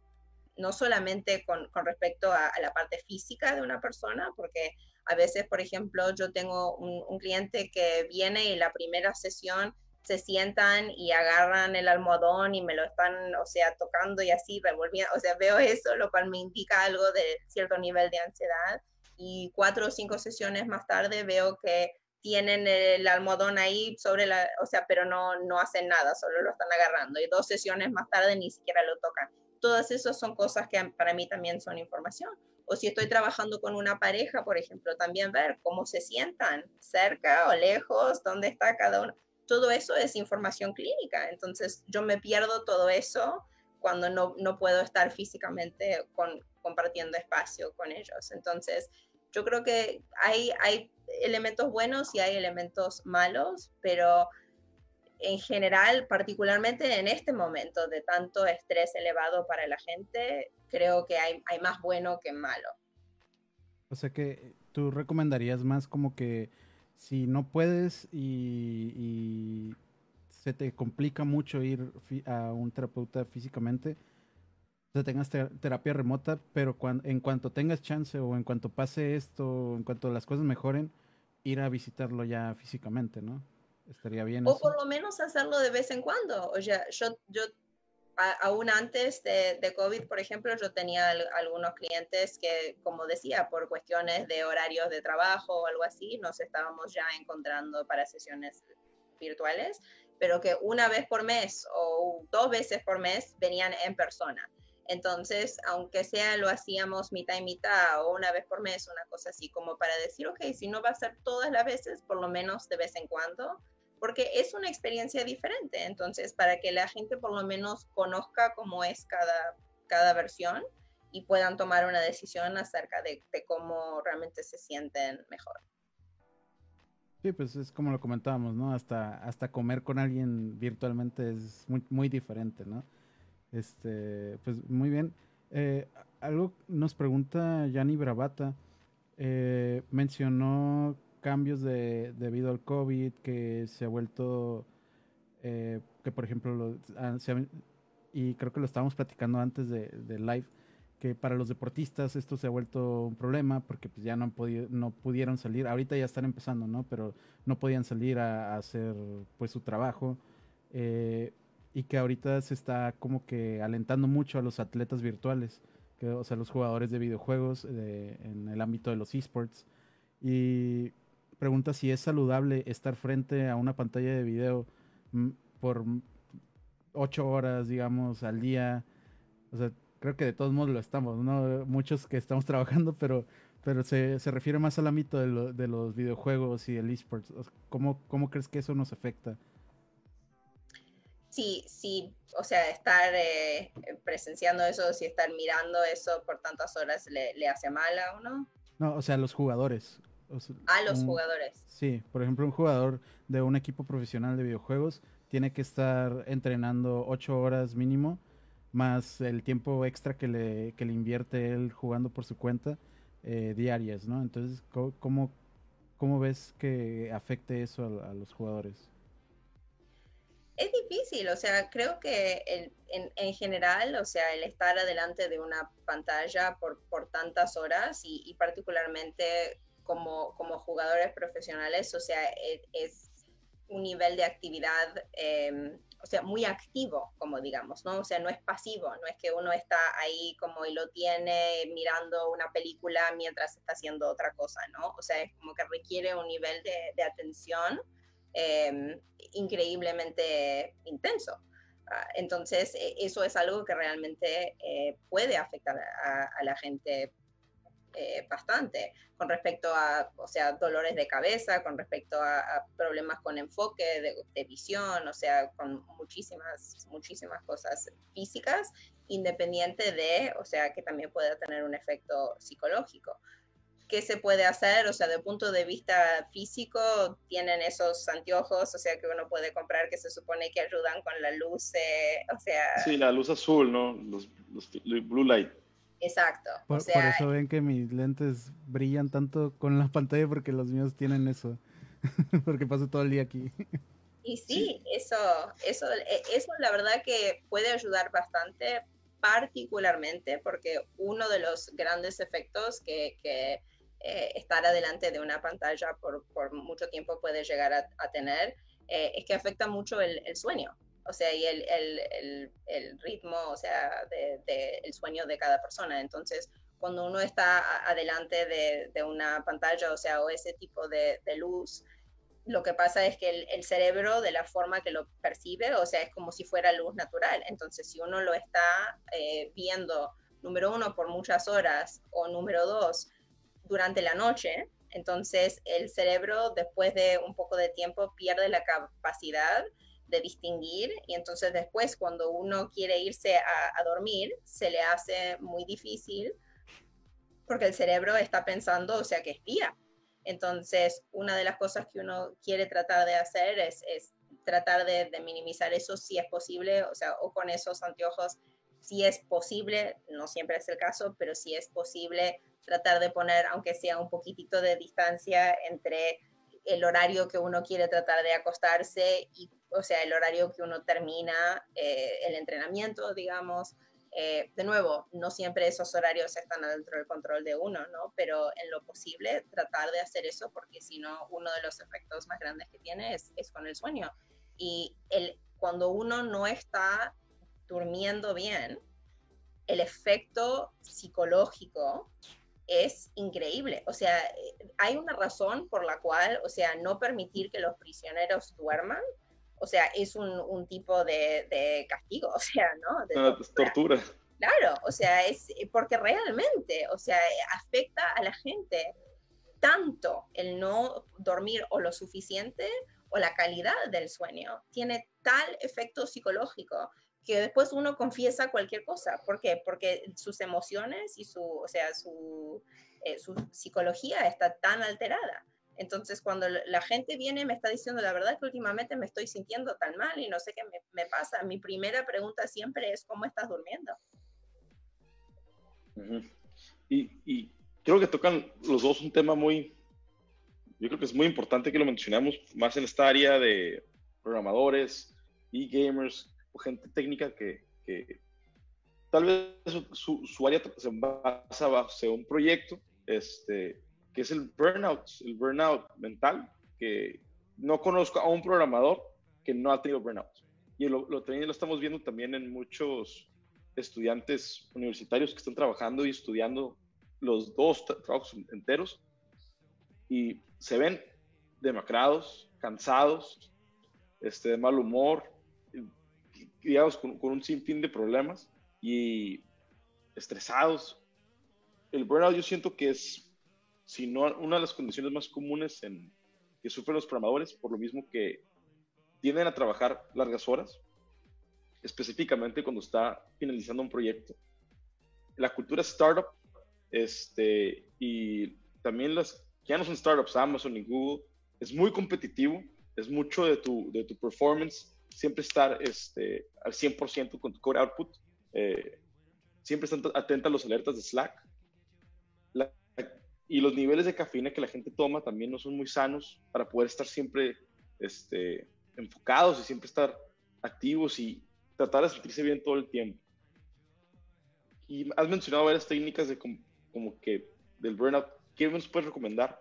no solamente con, respecto a, la parte física de una persona, porque a veces, por ejemplo, yo tengo un, un, cliente que viene y la primera sesión se sientan y agarran el almohadón y me lo están, o sea, tocando y así revolviendo, o sea, veo eso, lo cual me indica algo de cierto nivel de ansiedad. Y cuatro o cinco sesiones más tarde veo que tienen el almohadón ahí sobre la, o sea, pero no, no hacen nada, solo lo están agarrando. Y dos sesiones más tarde ni siquiera lo tocan todas esas son cosas que para mí también son información. O si estoy trabajando con una pareja, por ejemplo, también ver cómo se sientan, cerca o lejos, dónde está cada uno. Todo eso es información clínica. Entonces yo me pierdo todo eso cuando no, no puedo estar físicamente compartiendo espacio con ellos. Entonces yo creo que hay, hay elementos buenos y hay elementos malos, pero en general, particularmente en este momento de tanto estrés elevado para la gente, creo que hay, hay más bueno que malo. O sea que tú recomendarías más como que si no puedes y, se te complica mucho ir a un terapeuta físicamente, o tengas terapia remota, pero en cuanto tengas chance o en cuanto pase esto, en cuanto las cosas mejoren, ir a visitarlo ya físicamente, ¿no? Estaría bien. O por lo menos hacerlo de vez en cuando. O sea, yo, yo aún antes de, de, COVID, por ejemplo, yo tenía algunos clientes que, como decía, por cuestiones de horarios de trabajo o algo así, nos estábamos ya encontrando para sesiones virtuales, pero que una vez por mes o dos veces por mes venían en persona. Entonces, aunque sea lo hacíamos mitad y mitad o una vez por mes, una cosa así, como para decir, ok, si no va a ser todas las veces, por lo menos de vez en cuando, porque es una experiencia diferente. Entonces, para que la gente por lo menos conozca cómo es cada, cada versión y puedan tomar una decisión acerca de, cómo realmente se sienten mejor. Sí, pues es como lo comentábamos, ¿no? Hasta, hasta comer con alguien virtualmente es muy, muy diferente, ¿no? Este, pues muy bien. Eh, algo nos pregunta Yanni Bravata. Eh, mencionó cambios de, debido al COVID, que se ha vuelto, eh, que por ejemplo, ah, y creo que lo estábamos platicando antes de, live, que para los deportistas esto se ha vuelto un problema porque pues ya no, han podido, no pudieron salir, ahorita ya están empezando, ¿no? Pero no podían salir a, hacer pues su trabajo. Eh, y que ahorita se está como que alentando mucho a los atletas virtuales, que, o sea, los jugadores de videojuegos en el ámbito de los esports. Y pregunta si es saludable estar frente a una pantalla de video mm, por ocho horas, digamos, al día. O sea, creo que de todos modos lo estamos, ¿no? Muchos que estamos trabajando, pero, pero se, se refiere más al ámbito de, de, los videojuegos y el esports. ¿Cómo, ¿Cómo crees que eso nos afecta? Sí, sí, o sea, estar eh, presenciando eso, si estar mirando eso por tantas horas le, le hace mal a uno. No, o sea, los jugadores a los jugadores. Sí, por ejemplo, un jugador de un equipo profesional de videojuegos tiene que estar entrenando ocho horas mínimo, más el tiempo extra que le, que le invierte él jugando por su cuenta eh, diarias, ¿no? Entonces, ¿cómo, ¿cómo ves que afecte eso a, los jugadores? Es difícil, o sea, creo que en, en, general, o sea, el estar adelante de una pantalla por, por tantas horas y, y particularmente como, como jugadores profesionales, o sea, e, es, un nivel de actividad, em, o sea, muy activo, como digamos, ¿no? O sea, no es pasivo, no es que uno está ahí como y lo tiene mirando una película mientras está haciendo otra cosa, ¿no? O sea, es como que requiere un nivel de, de atención em, increíblemente intenso. Ah, entonces, e, eso es algo que realmente eh, puede afectar a, la gente eh, bastante con respecto a, o sea, dolores de cabeza, con respecto a, problemas con enfoque, de, visión, o sea, con muchísimas, muchísimas cosas físicas, independiente de, o sea, que también puede tener un efecto psicológico. ¿Qué se puede hacer? O sea, de punto de vista físico, tienen esos anteojos, o sea, que uno puede comprar que se supone que ayudan con la luz, eh, o sea... Sí, la luz azul, ¿no? Los, blue light. Exacto. Por, eso ven que mis lentes brillan tanto con la pantalla porque los míos tienen eso. porque paso todo el día aquí. Y sí, eso, eso, e, eso la verdad que puede ayudar bastante, particularmente porque uno de los grandes efectos que, que eh, estar adelante de una pantalla por, por, mucho tiempo puede llegar a, tener eh, es que afecta mucho el, el, sueño, o sea, y el, el, el ritmo, o sea, del de, el sueño de cada persona. Entonces, cuando uno está adelante de, una pantalla, o sea, o ese tipo de, de luz, lo que pasa es que el, cerebro, de la forma que lo percibe, o sea, es como si fuera luz natural. Entonces, si uno lo está eh, viendo, número uno, por muchas horas, o número dos, durante la noche, entonces el cerebro, después de un poco de tiempo, pierde la capacidad de distinguir y entonces después cuando uno quiere irse a, dormir, se le hace muy difícil porque el cerebro está pensando, o sea, que espía. Entonces, una de las cosas que uno quiere tratar de hacer es, tratar de, minimizar eso si es posible, o sea, o con esos anteojos, si es posible, no siempre es el caso, pero si es posible tratar de poner, aunque sea un poquitito de distancia entre el horario que uno quiere tratar de acostarse y, o sea, el horario que uno termina eh, el entrenamiento, digamos, eh, de nuevo, no siempre esos horarios están dentro del control de uno, ¿no? Pero en lo posible tratar de hacer eso porque si no, uno de los efectos más grandes que tiene es, es con el sueño. Y el, cuando uno no está durmiendo bien, el efecto psicológico es increíble. O sea, hay una razón por la cual, o sea, no permitir que los prisioneros duerman o sea, es un, un tipo de, de, castigo, o sea, ¿no? De tortura. tortura. Claro, o sea, es porque realmente, o sea, afecta a la gente tanto el no dormir o lo suficiente o la calidad del sueño. Tiene tal efecto psicológico que después uno confiesa cualquier cosa. ¿Por qué? Porque sus emociones y su, o sea, su, eh, su psicología está tan alterada. Entonces, cuando la gente viene y me está diciendo, la verdad que últimamente me estoy sintiendo tan mal y no sé qué me, pasa, mi primera pregunta siempre es, ¿cómo estás durmiendo? y, creo que tocan los dos un tema muy, yo creo que es muy importante que lo mencionemos más en esta área de programadores y gamers gente técnica que, tal vez su, su, área se basa bajo un proyecto este, que es el burnout, el burnout mental, que no conozco a un programador que no ha tenido burnout. Y lo, lo, lo estamos viendo también en muchos estudiantes universitarios que están trabajando y estudiando los dos trabajos enteros y se ven demacrados, cansados, este, de mal humor, digamos, con, con un sinfín de problemas y estresados. El burnout yo siento que es sino una de las condiciones más comunes en, que sufren los programadores, por lo mismo que tienden a trabajar largas horas, específicamente cuando está finalizando un proyecto. La cultura startup este, y también las ya no son startups, Amazon y Google, es muy competitivo, es mucho de tu, de tu performance, siempre estar este, al 100% con tu core output, eh, siempre estar atenta a los alertas de Slack. La, y los niveles de cafeína que la gente toma también no son muy sanos para poder estar siempre este, enfocados y siempre estar activos y tratar de sentirse bien todo el tiempo. Y has mencionado varias técnicas de como, que del burnout. ¿Qué nos puedes recomendar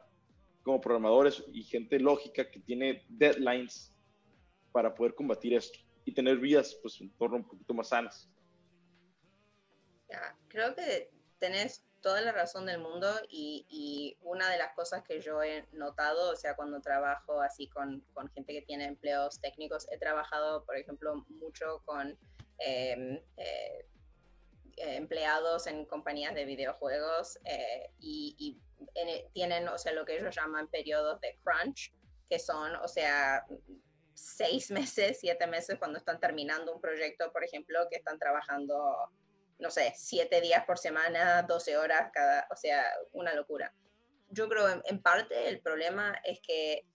como programadores y gente lógica que tiene deadlines para poder combatir esto y tener vidas pues en torno un poquito más sanas? creo que tenés toda la razón del mundo y, y, una de las cosas que yo he notado, o sea, cuando trabajo así con, con gente que tiene empleos técnicos, he trabajado, por ejemplo, mucho con em, eh, empleados en compañías de videojuegos eh, y, y tienen, o sea, lo que ellos llaman periodos de crunch, que son, o sea, seis meses, siete meses cuando están terminando un proyecto, por ejemplo, que están trabajando, no sé, siete días por semana, 12 horas cada, o sea, una locura. Yo creo en, en parte el problema es que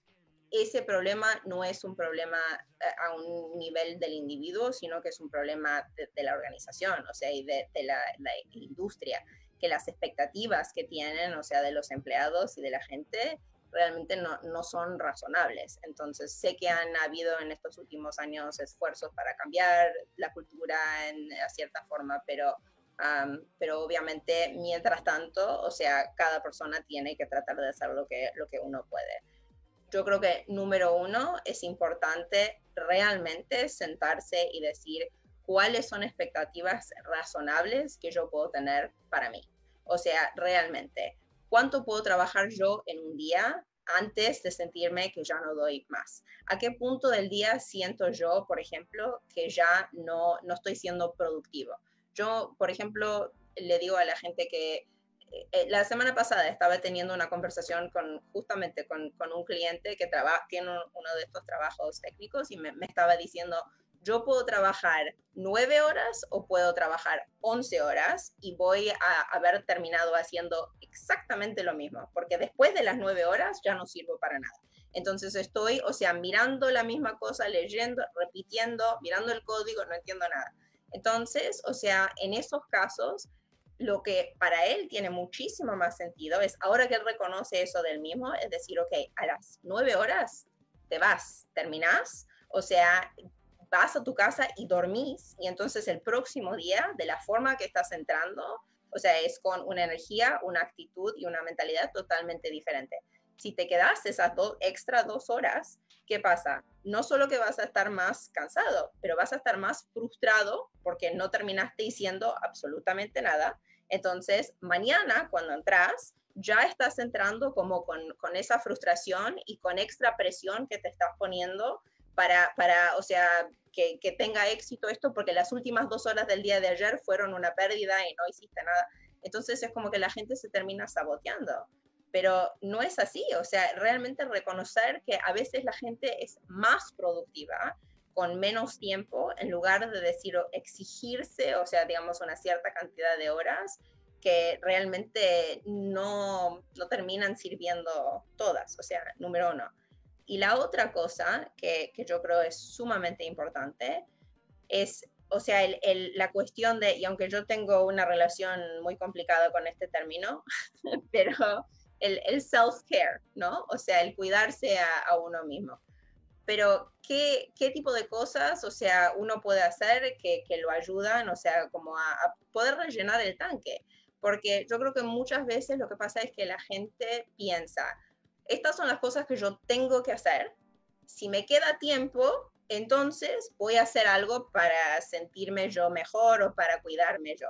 ese problema no es un problema eh, a un nivel del individuo, sino que es un problema de, la organización, o sea, y de, la, la, industria, que las expectativas que tienen, o sea, de los empleados y de la gente, realmente no, no, son razonables. Entonces, sé que han habido en estos últimos años esfuerzos para cambiar la cultura en a cierta forma, pero, pero obviamente, mientras tanto, o sea, cada persona tiene que tratar de hacer lo que, lo que uno puede. Yo creo que, número uno, es importante realmente sentarse y decir cuáles son expectativas razonables que yo puedo tener para mí. O sea, realmente, ¿Cuánto puedo trabajar yo en un día antes de sentirme que ya no doy más? ¿A qué punto del día siento yo, por ejemplo, que ya no, no estoy siendo productivo? Yo, por ejemplo, le digo a la gente que eh, la semana pasada estaba teniendo una conversación con justamente con, un cliente que tiene uno de estos trabajos técnicos y me estaba diciendo, yo puedo trabajar nueve horas o puedo trabajar once horas y voy a haber terminado haciendo exactamente lo mismo, porque después de las nueve horas ya no sirvo para nada. Entonces estoy, o sea, mirando la misma cosa, leyendo, repitiendo, mirando el código, no entiendo nada. Entonces, o sea, en esos casos, lo que para él tiene muchísimo más sentido es, ahora que él reconoce eso del mismo, es decir, ok, a las nueve horas te vas, terminás, o sea, vas a tu casa y dormís y entonces el próximo día, de la forma que estás entrando, o sea, es con una energía, una actitud y una mentalidad totalmente diferente. Si te quedas esas dos, extra dos horas, ¿qué pasa? No solo que vas a estar más cansado, pero vas a estar más frustrado porque no terminaste diciendo absolutamente nada. Entonces, mañana cuando entras, ya estás entrando como con, con esa frustración y con extra presión que te estás poniendo para, para o sea, que, que, tenga éxito esto, porque las últimas dos horas del día de ayer fueron una pérdida y no hiciste nada. Entonces es como que la gente se termina saboteando. Pero no es así, o sea, realmente reconocer que a veces la gente es más productiva con menos tiempo en lugar de decir o exigirse, o sea, digamos, una cierta cantidad de horas que realmente no, no terminan sirviendo todas, o sea, número uno. Y la otra cosa que, que yo creo es sumamente importante es, o sea, el, el, la cuestión de, y aunque yo tengo una relación muy complicada con este término, pero el, el self-care, ¿no? O sea, el cuidarse a, uno mismo. Pero, ¿qué, ¿qué, tipo de cosas, o sea, uno puede hacer que, que lo ayudan, o sea, como a poder rellenar el tanque? Porque yo creo que muchas veces lo que pasa es que la gente piensa, estas son las cosas que yo tengo que hacer. Si me queda tiempo, entonces voy a hacer algo para sentirme yo mejor o para cuidarme yo.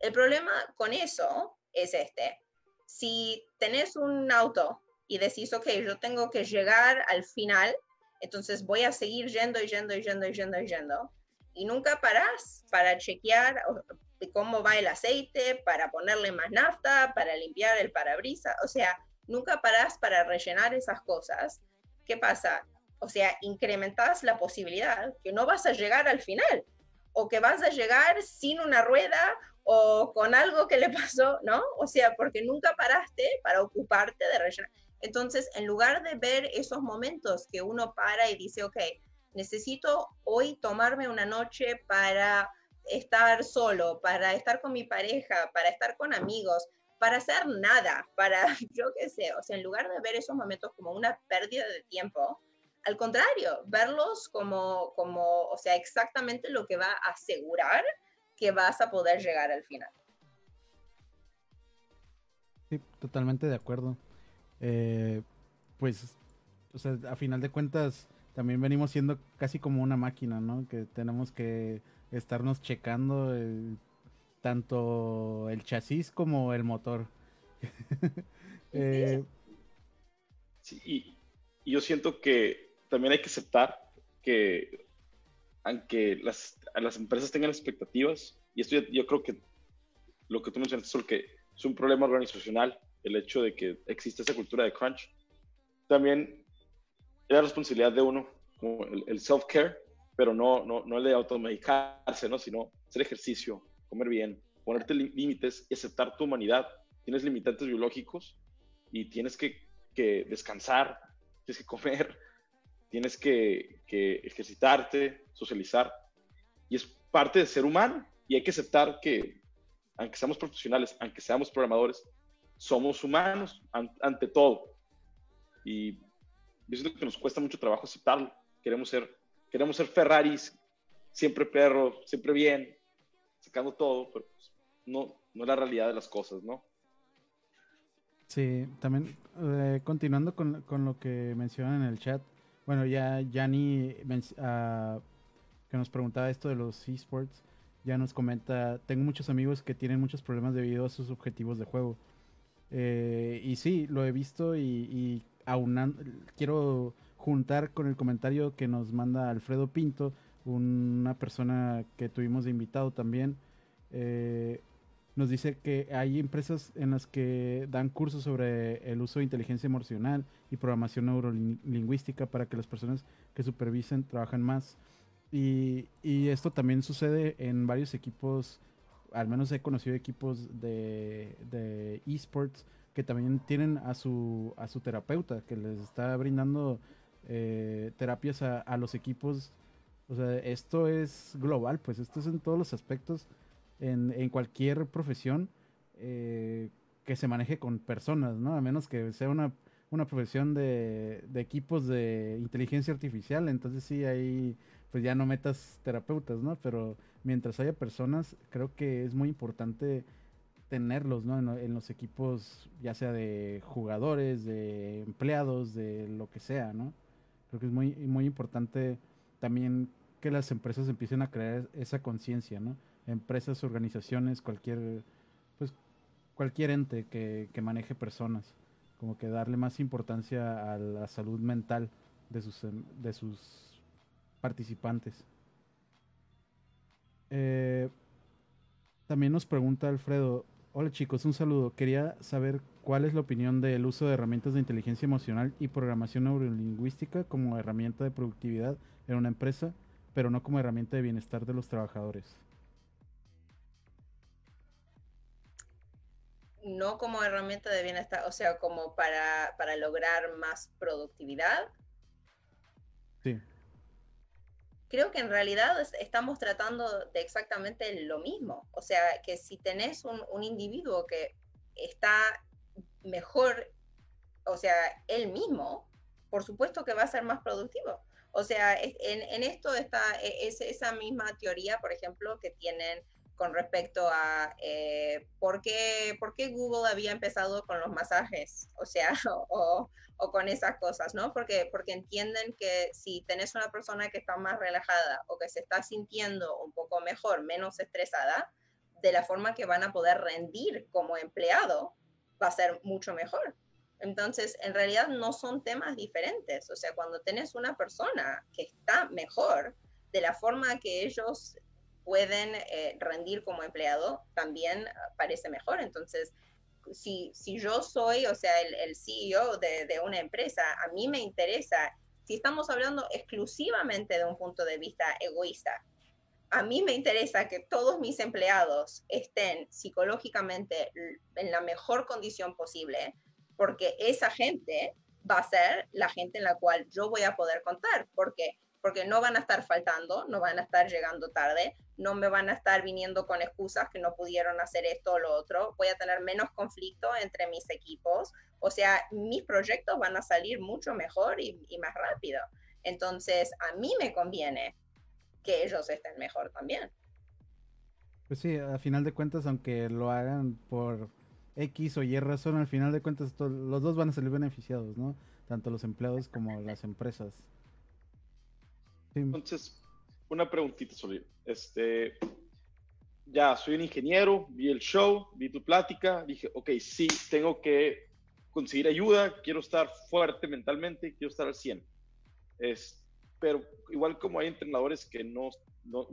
El problema con eso es este. Si tenés un auto y decís, ok, yo tengo que llegar al final, entonces voy a seguir yendo y yendo y yendo y yendo y yendo. Y nunca parás para chequear cómo va el aceite, para ponerle más nafta, para limpiar el parabrisas. O sea, nunca paras para rellenar esas cosas, ¿qué pasa? O sea, incrementas la posibilidad que no vas a llegar al final o que vas a llegar sin una rueda o con algo que le pasó, ¿no? O sea, porque nunca paraste para ocuparte de rellenar. Entonces, en lugar de ver esos momentos que uno para y dice, ok, necesito hoy tomarme una noche para estar solo, para estar con mi pareja, para estar con amigos, para hacer nada, para, yo qué sé, o sea, en lugar de ver esos momentos como una pérdida de tiempo, al contrario, verlos como, como, o sea, exactamente lo que va a asegurar que vas a poder llegar al final. Sí, totalmente de acuerdo. Eh, pues, o sea, a final de cuentas, también venimos siendo casi como una máquina, ¿no? Que tenemos que estarnos checando. Eh, tanto el chasis como el motor. Eh, sí, y, yo siento que también hay que aceptar que aunque las, las empresas tengan expectativas, y esto yo, creo que lo que tú mencionaste que es un problema organizacional, el hecho de que existe esa cultura de crunch, también es la responsabilidad de uno, como el, self-care, pero no, no, no el de automedicarse, ¿no? sino hacer ejercicio, comer bien, ponerte límites y aceptar tu humanidad. Tienes limitantes biológicos y tienes que, que descansar, tienes que comer, tienes que, que, ejercitarte, socializar. Y es parte de ser humano. Y hay que aceptar que, aunque seamos profesionales, aunque seamos programadores, somos humanos ante todo. Y yo siento que nos cuesta mucho trabajo aceptarlo. Queremos ser, queremos ser Ferraris, siempre perro, siempre bien, sacando todo, pero pues, no, no es la realidad de las cosas, ¿no? Sí, también eh, continuando con, con, lo que mencionan en el chat, bueno, ya Yanni uh, que nos preguntaba esto de los esports, ya nos comenta, tengo muchos amigos que tienen muchos problemas debido a sus objetivos de juego. Eh, y sí, lo he visto y, y quiero juntar con el comentario que nos manda Alfredo Pinto, una persona que tuvimos de invitado también. Eh, nos dice que hay empresas en las que dan cursos sobre el uso de inteligencia emocional y programación neurolingüística para que las personas que supervisen trabajen más. Y, esto también sucede en varios equipos, al menos he conocido equipos de, de esports que también tienen a su, a su terapeuta, que les está brindando eh, terapias a, a, los equipos. O sea, esto es global, pues esto es en todos los aspectos en, cualquier profesión eh, que se maneje con personas, ¿no? A menos que sea una, una profesión de, de, equipos de inteligencia artificial, entonces sí, ahí pues ya no metas terapeutas, ¿no? Pero mientras haya personas, creo que es muy importante tenerlos, ¿no? En, en, los equipos, ya sea de jugadores, de empleados, de lo que sea, ¿no? Creo que es muy, muy importante también que las empresas empiecen a crear esa conciencia, ¿no? empresas, organizaciones, cualquier, pues, cualquier ente que, maneje personas. Como que darle más importancia a la salud mental de sus, em, de sus participantes. Eh, también nos pregunta Alfredo, hola chicos, un saludo. Quería saber cuál es la opinión del uso de herramientas de inteligencia emocional y programación neurolingüística como herramienta de productividad en una empresa, pero no como herramienta de bienestar de los trabajadores. no como herramienta de bienestar, o sea, como para, para lograr más productividad. Sí. Creo que en realidad estamos tratando de exactamente lo mismo. O sea, que si tenés un, un individuo que está mejor, o sea, él mismo, por supuesto que va a ser más productivo. O sea, en, esto está e, es, esa misma teoría, por ejemplo, que tienen con respecto a eh, por, qué, Google había empezado con los masajes, o sea, o, o, con esas cosas, ¿no? Porque, porque entienden que si tenés una persona que está más relajada o que se está sintiendo un poco mejor, menos estresada, de la forma que van a poder rendir como empleado, va a ser mucho mejor. Entonces, en realidad no son temas diferentes. O sea, cuando tenés una persona que está mejor, de la forma que ellos pueden eh, rendir como empleado, también ah, parece mejor. Entonces, si, si yo soy, o sea, el, CEO de, de, una empresa, a mí me interesa, si estamos hablando exclusivamente de un punto de vista egoísta, a mí me interesa que todos mis empleados estén psicológicamente en la mejor condición posible, porque esa gente va a ser la gente en la cual yo voy a poder contar, porque porque no van a estar faltando, no van a estar llegando tarde, no me van a estar viniendo con excusas que no pudieron hacer esto o lo otro, voy a tener menos conflicto entre mis equipos, o sea, mis proyectos van a salir mucho mejor y, más rápido. Entonces, a mí me conviene que ellos estén mejor también. Pues sí, a final de cuentas, aunque lo hagan por X o Y razón, al final de cuentas los dos van a salir beneficiados, ¿no? Tanto los empleados como las empresas. Entonces, una preguntita sobre este. ya soy un ingeniero, vi el show, vi tu plática, dije, ok, sí, tengo que conseguir ayuda, quiero estar fuerte mentalmente, quiero estar al 100. Es, pero igual como hay entrenadores que no, no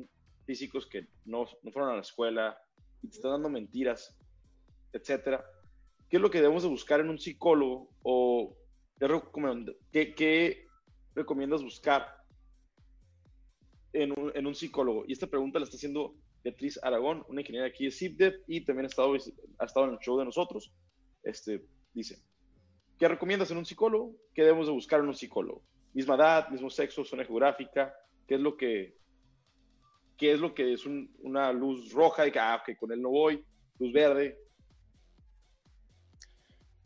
físicos que no, no, fueron a la escuela y te están dando mentiras, etcétera, ¿qué es lo que debemos de buscar en un psicólogo o qué, qué recomiendas buscar en un, en un, psicólogo? Y esta pregunta la está haciendo Beatriz Aragón, una ingeniera aquí de CIPDEP y también ha estado, ha estado en el show de nosotros. Este, dice, ¿qué recomiendas en un psicólogo? ¿Qué debemos de buscar en un psicólogo? Misma edad, mismo sexo, zona geográfica, ¿qué es lo que, qué es, lo que es una luz roja y que, ah, que con él no voy, luz verde?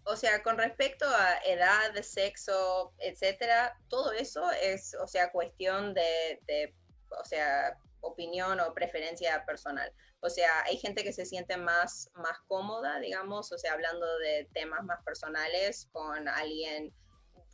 O sea, con respecto a edad, sexo, etcétera, todo eso es, o sea, cuestión de, o sea, opinión o preferencia personal. O sea, hay gente que se siente más, más cómoda, digamos, o sea, hablando de temas más personales con alguien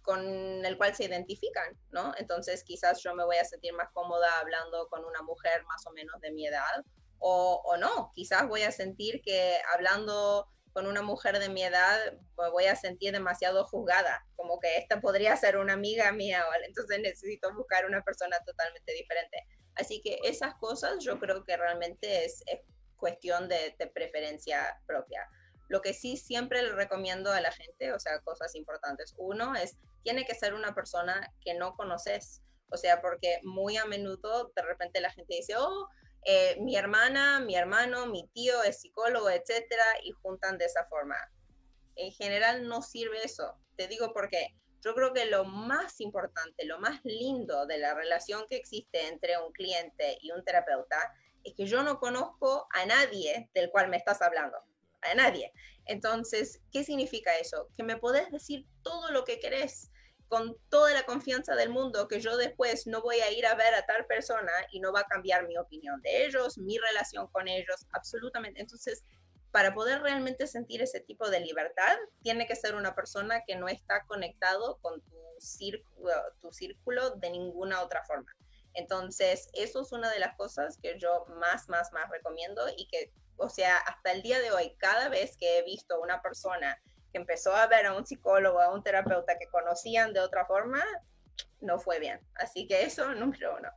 con el cual se identifican, ¿no? Entonces quizás yo me voy a sentir más cómoda hablando con una mujer más o menos de mi edad, o no, quizás voy a sentir que hablando con una mujer de mi edad me voy a sentir demasiado juzgada, como que esta podría ser una amiga mía, entonces necesito buscar una persona totalmente diferente. Así que esas cosas yo creo que realmente es, cuestión de, preferencia propia. Lo que sí siempre le recomiendo a la gente, o sea, cosas importantes. Uno es, tiene que ser una persona que no conoces. O sea, porque muy a menudo de repente la gente dice, oh, eh, mi hermana, mi hermano, mi tío es psicólogo, etcétera, y juntan de esa forma. En general no sirve eso. Te digo por qué yo creo que lo más importante, lo más lindo de la relación que existe entre un cliente y un terapeuta es que yo no conozco a nadie del cual me estás hablando, a nadie. Entonces, ¿qué significa eso? Que me podés decir todo lo que querés con toda la confianza del mundo, que yo después no voy a ir a ver a tal persona y no va a cambiar mi opinión de ellos, mi relación con ellos, absolutamente. Entonces, para poder realmente sentir ese tipo de libertad, tiene que ser una persona que no está conectado con tu círculo, tu círculo de ninguna otra forma. Entonces, eso es una de las cosas que yo más, más, más recomiendo y que, o sea, hasta el día de hoy, cada vez que he visto una persona que empezó a ver a un psicólogo, a un terapeuta que conocían de otra forma, no fue bien. Así que eso, número uno.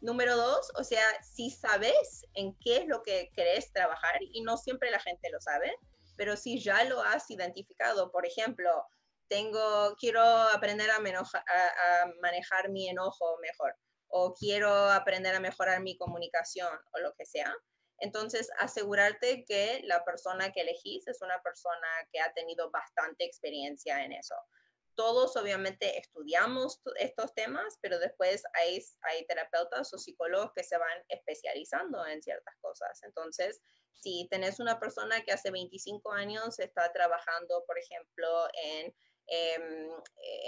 Número dos, o sea, si sabes en qué es lo que querés trabajar, y no siempre la gente lo sabe, pero si ya lo has identificado, por ejemplo, tengo, quiero aprender a, a, manejar mi enojo mejor, o quiero aprender a mejorar mi comunicación, o lo que sea. Entonces, asegurarte que la persona que elegís es una persona que ha tenido bastante experiencia en eso todos obviamente estudiamos estos temas, pero después hay, terapeutas o psicólogos que se van especializando en ciertas cosas. Entonces, si tenés una persona que hace 25 años está trabajando, por ejemplo, en em,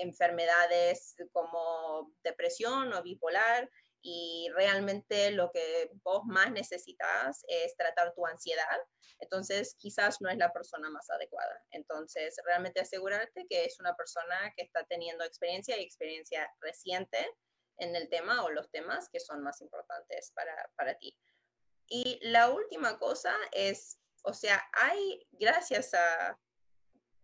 enfermedades como depresión o bipolar, y realmente lo que vos más necesitas es tratar tu ansiedad, entonces quizás no es la persona más adecuada. Entonces, realmente asegurarte que es una persona que está teniendo experiencia y experiencia reciente en el tema o los temas que son más importantes para, para ti. Y la última cosa es, o sea, hay, gracias a,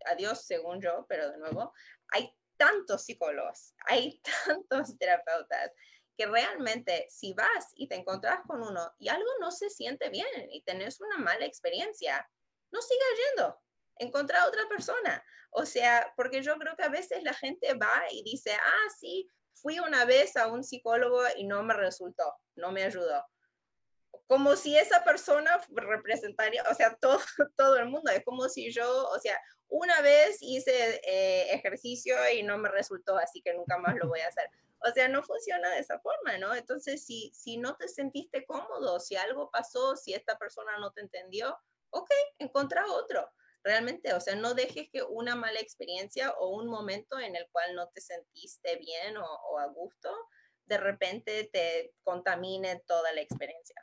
a Dios, según yo, pero de nuevo, hay tantos psicólogos, hay tantos terapeutas que realmente si vas y te encontrás con uno y algo no se siente bien y tenés una mala experiencia, no sigas yendo, encontra a otra persona. O sea, porque yo creo que a veces la gente va y dice, ah, sí, fui una vez a un psicólogo y no me resultó, no me ayudó. Como si esa persona representaría, o sea, todo, todo el mundo, es como si yo, o sea, una vez hice eh, ejercicio y no me resultó, así que nunca más lo voy a hacer. O sea, no funciona de esa forma, ¿no? Entonces, si, si no te sentiste cómodo, si algo pasó, si esta persona no te entendió, ok, encontra otro. Realmente, o sea, no dejes que una mala experiencia o un momento en el cual no te sentiste bien o, a gusto, de repente te contamine toda la experiencia.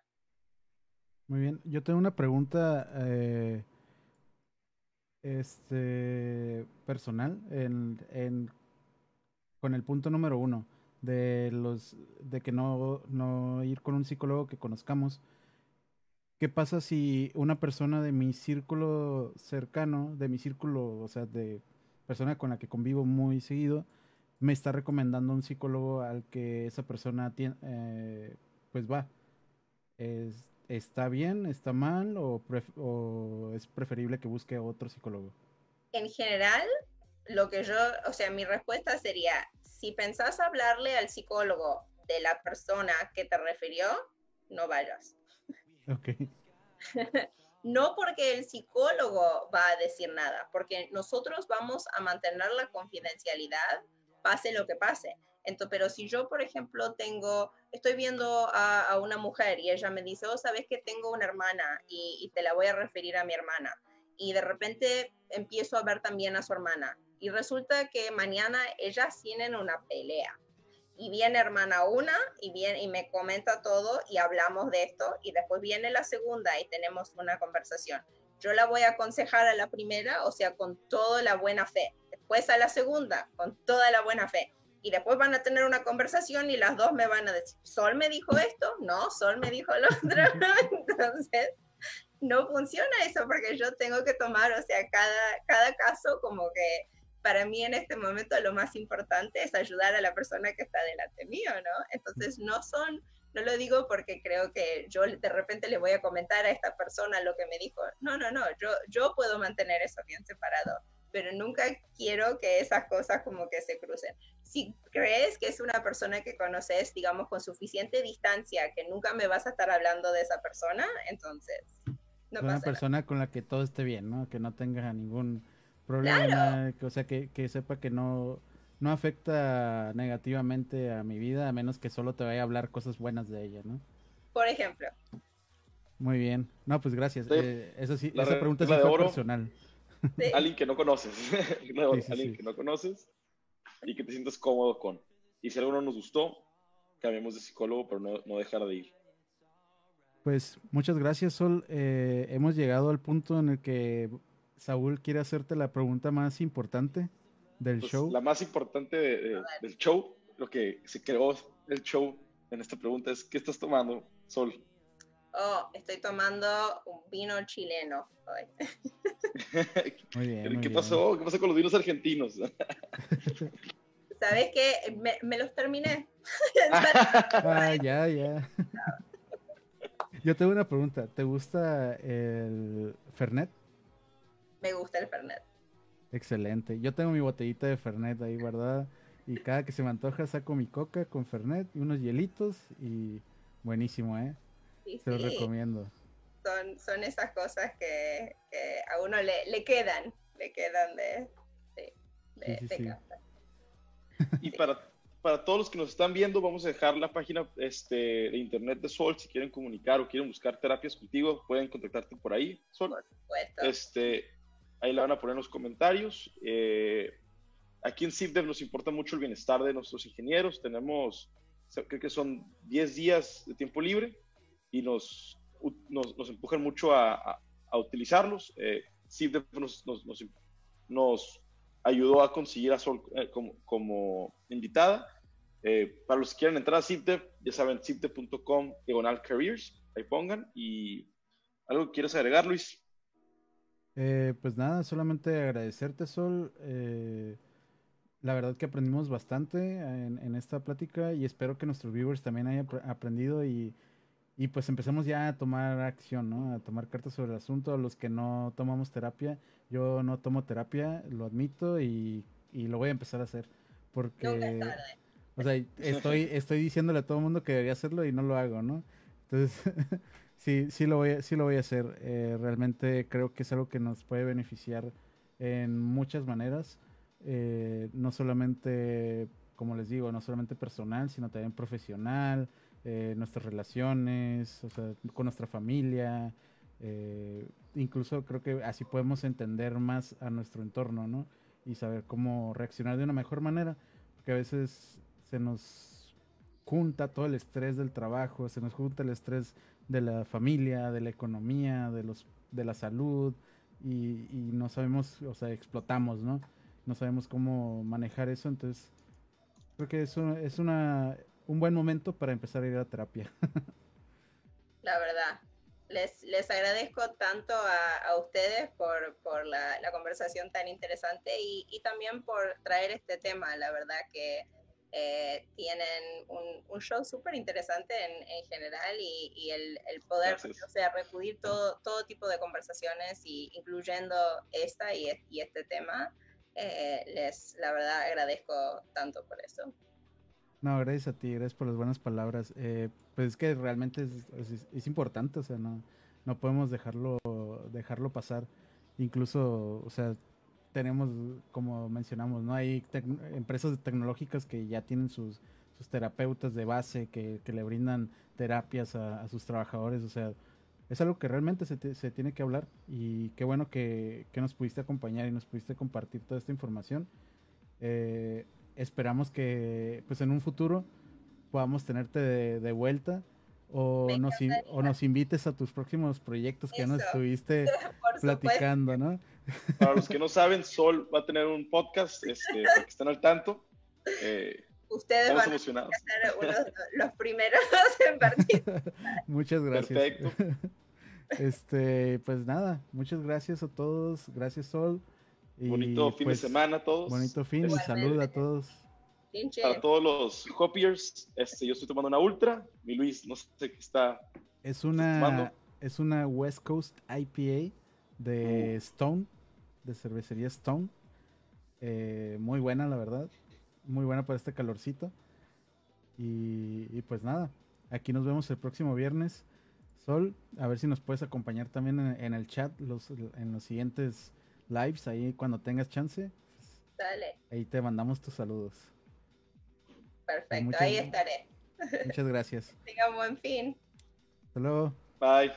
Muy bien, yo tengo una pregunta eh, este, personal en, con el punto número uno de los de que no, no ir con un psicólogo que conozcamos. ¿qué pasa si una persona de mi círculo cercano, de mi círculo, o sea, de persona con la que convivo muy seguido, me está recomendando un psicólogo al que esa persona tiene, eh, pues va? ¿Está bien? ¿Está mal? O, ¿O es preferible que busque otro psicólogo? En general, lo que yo, o sea, mi respuesta sería, si pensás hablarle al psicólogo de la persona que te refirió, no vayas. Ok. no porque el psicólogo va a decir nada, porque nosotros vamos a mantener la confidencialidad, pase lo que pase. Entonces, pero si yo, por ejemplo, tengo, estoy viendo a, una mujer y ella me dice, oh, sabes que tengo una hermana y, y, te la voy a referir a mi hermana. Y de repente empiezo a ver también a su hermana. Y resulta que mañana ellas tienen una pelea y viene hermana una y viene y me comenta todo y hablamos de esto y después viene la segunda y tenemos una conversación. Yo la voy a aconsejar a la primera, o sea, con toda la buena fe. Después a la segunda, con toda la buena fe. Y después van a tener una conversación y las dos me van a decir, Sol me dijo esto, no, Sol me dijo lo otro. Entonces, no funciona eso porque yo tengo que tomar, o sea, cada, cada caso como que para mí en este momento lo más importante es ayudar a la persona que está delante mío, ¿no? Entonces no son, no lo digo porque creo que yo de repente le voy a comentar a esta persona lo que me dijo. No, no, no, yo, yo puedo mantener eso bien separado, pero nunca quiero que esas cosas como que se crucen. Si crees que es una persona que conoces, digamos, con suficiente distancia, que nunca me vas a estar hablando de esa persona, entonces... No una persona con la que todo esté bien, ¿no? Que no tenga ningún problema, o sea, que, sepa que no, no afecta negativamente a mi vida, a menos que solo te vaya a hablar cosas buenas de ella, ¿no? Por ejemplo. Muy bien. No, pues gracias. Eh, eso sí, esa pregunta es personal. Alguien que no conoces. alguien que no conoces y que te sientas cómodo con. Y si alguno nos gustó, cambiemos de psicólogo, pero no, no dejar de ir. Pues muchas gracias, Sol. Eh, hemos llegado al punto en el que Saúl quiere hacerte la pregunta más importante del pues, show. La más importante del show, lo que se creó el show en esta pregunta es, ¿qué estás tomando, Sol? Oh, estoy tomando un vino chileno muy bien, ¿Qué pasó? ¿Qué pasó con los vinos argentinos? ¿Sabes qué? Me, los terminé. ah, ya, ya. Yo tengo una pregunta. ¿Te gusta el Fernet? Me gusta el Fernet. Excelente. Yo tengo mi botellita de Fernet ahí guardada y cada que se me antoja saco mi coca con Fernet y unos hielitos y buenísimo, ¿eh? se lo recomiendo. Son, son esas cosas que, a uno le, quedan, le quedan de, de, Y para, para todos los que nos están viendo, vamos a dejar la página este, de internet de Sol. Si quieren comunicar o quieren buscar terapias contigo, pueden contactarte por ahí, Sol. Este, Ahí la van a poner en los comentarios. Eh, aquí en CIPDEV nos importa mucho el bienestar de nuestros ingenieros. Tenemos, creo que son 10 días de tiempo libre y nos, nos, empujan mucho a, utilizarlos. Eh, nos, ayudó a conseguir a Sol eh, como, invitada. Eh, para los que quieran entrar a CIPDEV, ya saben, cipdev.com, diagonal careers, ahí pongan. Y algo que quieres agregar, Luis. Eh, pues nada, solamente agradecerte, Sol. Eh, la verdad que aprendimos bastante en, esta plática y espero que nuestros viewers también hayan aprendido y, pues empecemos ya a tomar acción, ¿no? A tomar cartas sobre el asunto. Los que no tomamos terapia, yo no tomo terapia, lo admito y, y lo voy a empezar a hacer. Porque, o sea, estoy, estoy diciéndole a todo el mundo que debería hacerlo y no lo hago, ¿no? Entonces, Sí, sí lo voy a, sí lo voy a hacer. Eh, realmente creo que es algo que nos puede beneficiar en muchas maneras. Eh, no solamente, como les digo, no solamente personal, sino también profesional, eh, nuestras relaciones, o sea, con nuestra familia. incluso creo que así podemos entender más a nuestro entorno, ¿no? Y saber cómo reaccionar de una mejor manera. Porque a veces se nos junta todo el estrés del trabajo, se nos junta el estrés de la familia, de la economía, de los de la salud y, no sabemos, o sea, explotamos, ¿no? No sabemos cómo manejar eso, entonces creo que eso es una un buen momento para empezar a ir a terapia. la verdad, les, les agradezco tanto a, ustedes por, por la, la, conversación tan interesante y, y, también por traer este tema. La verdad que eh, tienen un, un show súper interesante en, en, general y, y el, el, poder, o sea, recudir todo, todo tipo de conversaciones, y, incluyendo esta y, y este tema. Eh, les, la verdad, agradezco tanto por eso. No, gracias a ti, gracias por las buenas palabras. Eh, pues es que realmente es, es, importante, o sea, no, no podemos dejarlo, dejarlo pasar. Incluso, o sea, tenemos, como mencionamos, ¿no? Hay empresas tecnológicas que ya tienen sus, sus terapeutas de base que, que le brindan terapias a, sus trabajadores, o sea, es algo que realmente se, se tiene que hablar y qué bueno que, que, nos pudiste acompañar y nos pudiste compartir toda esta información. Eh, esperamos que pues en un futuro podamos tenerte de, de vuelta o nos, o nos invites a tus próximos proyectos que nos estuviste platicando, ¿no? Para los que no saben, Sol va a tener un podcast, este, para que estén al tanto. Eh, Ustedes van a ser los primeros en partir. Muchas gracias. Perfecto. Este, pues nada, muchas gracias a todos. Gracias, Sol. bonito fin de pues, semana a todos. Bonito fin y salud a todos. Para todos los hopiers, este, yo estoy tomando una ultra. Mi Luis, no sé qué está. Es una, es una West Coast IPA de uh. Stone, de cervecería Stone. Eh, muy buena, la verdad. Muy buena para este calorcito. Y, pues nada, aquí nos vemos el próximo viernes. Sol, a ver si nos puedes acompañar también en, el chat los, en los siguientes lives, ahí cuando tengas chance. Dale. Ahí te mandamos tus saludos. Perfecto, ahí estaré. Muchas gracias. Tenga un buen fin. Hasta luego. Bye.